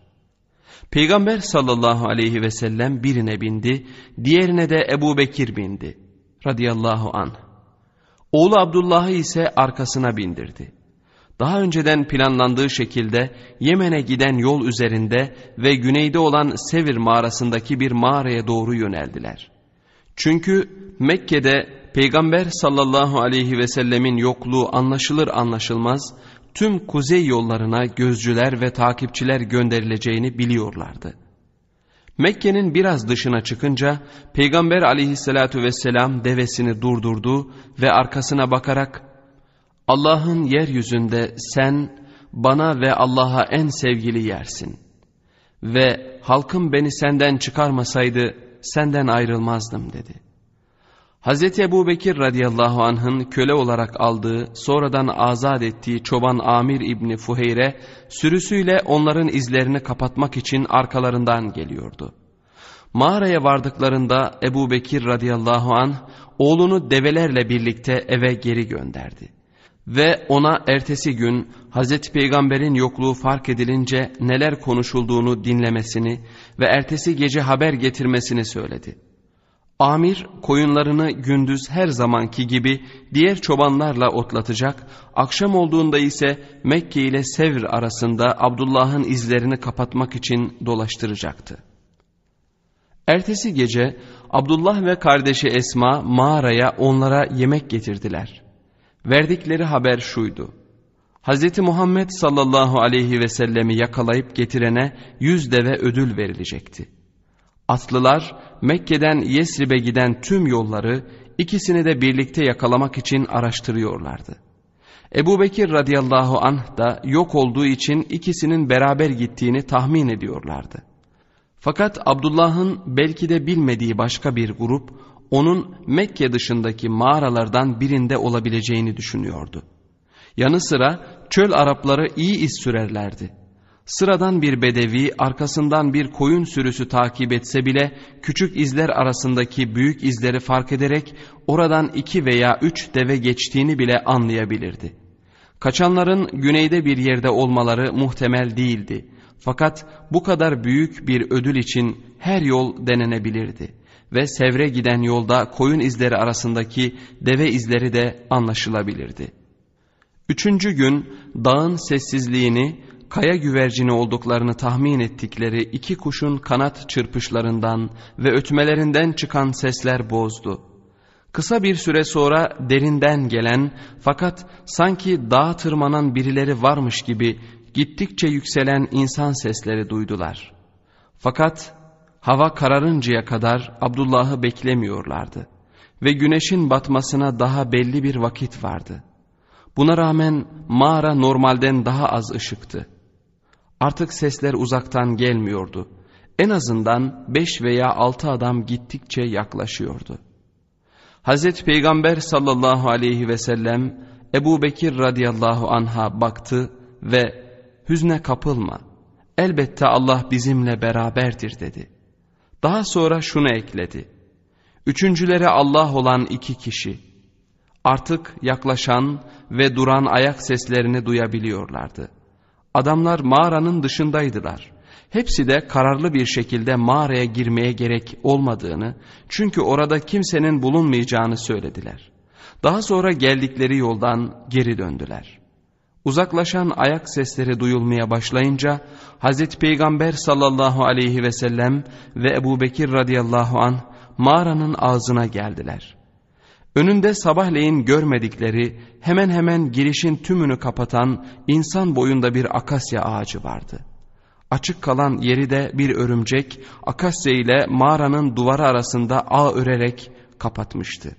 Peygamber sallallahu aleyhi ve sellem birine bindi, diğerine de Ebu Bekir bindi radıyallahu anh. Oğlu Abdullah'ı ise arkasına bindirdi. Daha önceden planlandığı şekilde Yemen'e giden yol üzerinde ve güneyde olan Sevir mağarasındaki bir mağaraya doğru yöneldiler. Çünkü Mekke'de Peygamber sallallahu aleyhi ve sellemin yokluğu anlaşılır anlaşılmaz tüm kuzey yollarına gözcüler ve takipçiler gönderileceğini biliyorlardı. Mekke'nin biraz dışına çıkınca Peygamber aleyhissalatu vesselam devesini durdurdu ve arkasına bakarak Allah'ın yeryüzünde sen bana ve Allah'a en sevgili yersin ve halkım beni senden çıkarmasaydı senden ayrılmazdım dedi. Hz. Ebu Bekir radıyallahu anh'ın köle olarak aldığı sonradan azat ettiği çoban Amir İbni Fuheyre sürüsüyle onların izlerini kapatmak için arkalarından geliyordu. Mağaraya vardıklarında Ebu Bekir radıyallahu anh oğlunu develerle birlikte eve geri gönderdi. Ve ona ertesi gün Hazreti Peygamber'in yokluğu fark edilince neler konuşulduğunu dinlemesini ve ertesi gece haber getirmesini söyledi. Amir koyunlarını gündüz her zamanki gibi diğer çobanlarla otlatacak, akşam olduğunda ise Mekke ile Sevr arasında Abdullah'ın izlerini kapatmak için dolaştıracaktı. Ertesi gece Abdullah ve kardeşi Esma mağaraya onlara yemek getirdiler. Verdikleri haber şuydu. Hz. Muhammed sallallahu aleyhi ve sellemi yakalayıp getirene yüz deve ödül verilecekti. Atlılar Mekke'den Yesrib'e giden tüm yolları ikisini de birlikte yakalamak için araştırıyorlardı. Ebu Bekir radıyallahu anh da yok olduğu için ikisinin beraber gittiğini tahmin ediyorlardı. Fakat Abdullah'ın belki de bilmediği başka bir grup onun Mekke dışındaki mağaralardan birinde olabileceğini düşünüyordu. Yanı sıra çöl Arapları iyi iz sürerlerdi. Sıradan bir bedevi arkasından bir koyun sürüsü takip etse bile küçük izler arasındaki büyük izleri fark ederek oradan iki veya üç deve geçtiğini bile anlayabilirdi. Kaçanların güneyde bir yerde olmaları muhtemel değildi. Fakat bu kadar büyük bir ödül için her yol denenebilirdi ve sevre giden yolda koyun izleri arasındaki deve izleri de anlaşılabilirdi. Üçüncü gün dağın sessizliğini kaya güvercini olduklarını tahmin ettikleri iki kuşun kanat çırpışlarından ve ötmelerinden çıkan sesler bozdu. Kısa bir süre sonra derinden gelen fakat sanki dağa tırmanan birileri varmış gibi gittikçe yükselen insan sesleri duydular. Fakat hava kararıncaya kadar Abdullah'ı beklemiyorlardı ve güneşin batmasına daha belli bir vakit vardı. Buna rağmen mağara normalden daha az ışıktı. Artık sesler uzaktan gelmiyordu. En azından beş veya altı adam gittikçe yaklaşıyordu. Hazreti Peygamber sallallahu aleyhi ve sellem Ebu Bekir radıyallahu anha baktı ve hüzne kapılma. Elbette Allah bizimle beraberdir dedi. Daha sonra şunu ekledi. Üçüncülere Allah olan iki kişi. Artık yaklaşan ve duran ayak seslerini duyabiliyorlardı. Adamlar mağaranın dışındaydılar. Hepsi de kararlı bir şekilde mağaraya girmeye gerek olmadığını, çünkü orada kimsenin bulunmayacağını söylediler. Daha sonra geldikleri yoldan geri döndüler. Uzaklaşan ayak sesleri duyulmaya başlayınca Hazreti Peygamber sallallahu aleyhi ve sellem ve Ebu Bekir radıyallahu an mağaranın ağzına geldiler. Önünde sabahleyin görmedikleri hemen hemen girişin tümünü kapatan insan boyunda bir akasya ağacı vardı. Açık kalan yeri de bir örümcek akasya ile mağaranın duvarı arasında ağ örerek kapatmıştı.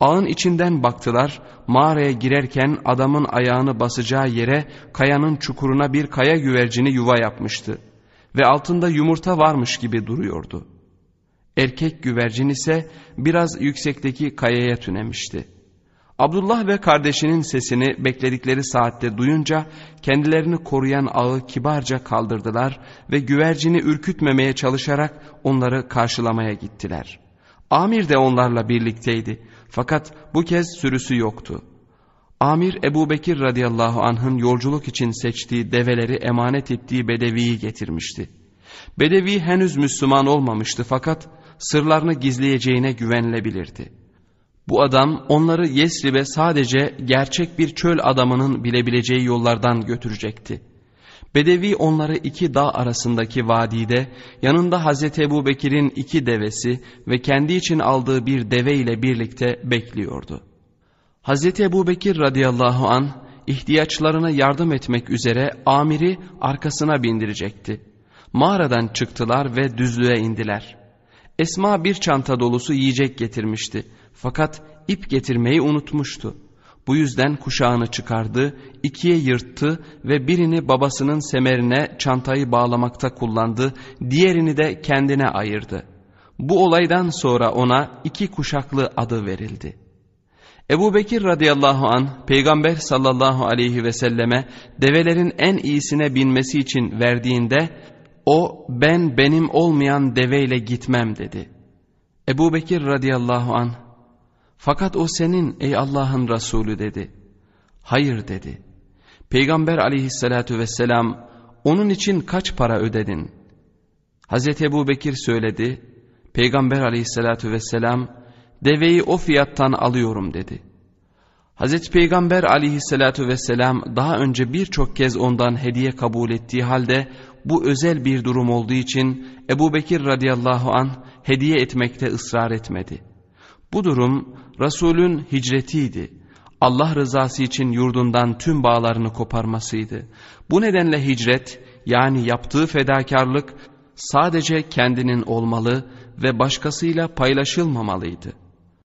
Ağın içinden baktılar, mağaraya girerken adamın ayağını basacağı yere kayanın çukuruna bir kaya güvercini yuva yapmıştı ve altında yumurta varmış gibi duruyordu. Erkek güvercin ise biraz yüksekteki kayaya tünemişti. Abdullah ve kardeşinin sesini bekledikleri saatte duyunca kendilerini koruyan ağı kibarca kaldırdılar ve güvercini ürkütmemeye çalışarak onları karşılamaya gittiler. Amir de onlarla birlikteydi fakat bu kez sürüsü yoktu. Amir Ebu Bekir radıyallahu anh'ın yolculuk için seçtiği develeri emanet ettiği Bedevi'yi getirmişti. Bedevi henüz Müslüman olmamıştı fakat sırlarını gizleyeceğine güvenilebilirdi. Bu adam onları Yesrib'e sadece gerçek bir çöl adamının bilebileceği yollardan götürecekti. Bedevi onları iki dağ arasındaki vadide yanında Hazreti Ebu Bekir'in iki devesi ve kendi için aldığı bir deve ile birlikte bekliyordu. Hazreti Ebu Bekir radıyallahu an ihtiyaçlarına yardım etmek üzere amiri arkasına bindirecekti. Mağaradan çıktılar ve düzlüğe indiler. Esma bir çanta dolusu yiyecek getirmişti. Fakat ip getirmeyi unutmuştu. Bu yüzden kuşağını çıkardı, ikiye yırttı ve birini babasının semerine çantayı bağlamakta kullandı, diğerini de kendine ayırdı. Bu olaydan sonra ona iki kuşaklı adı verildi. Ebu Bekir radıyallahu an peygamber sallallahu aleyhi ve selleme develerin en iyisine binmesi için verdiğinde o ben benim olmayan deveyle gitmem dedi. Ebu Bekir radıyallahu an fakat o senin ey Allah'ın Resulü dedi. Hayır dedi. Peygamber aleyhissalatu vesselam onun için kaç para ödedin? Hazreti Ebu Bekir söyledi. Peygamber aleyhissalatu vesselam deveyi o fiyattan alıyorum dedi. Hazreti Peygamber aleyhissalatu vesselam daha önce birçok kez ondan hediye kabul ettiği halde bu özel bir durum olduğu için Ebu Bekir radıyallahu an hediye etmekte ısrar etmedi. Bu durum Resulün hicretiydi. Allah rızası için yurdundan tüm bağlarını koparmasıydı. Bu nedenle hicret yani yaptığı fedakarlık sadece kendinin olmalı ve başkasıyla paylaşılmamalıydı.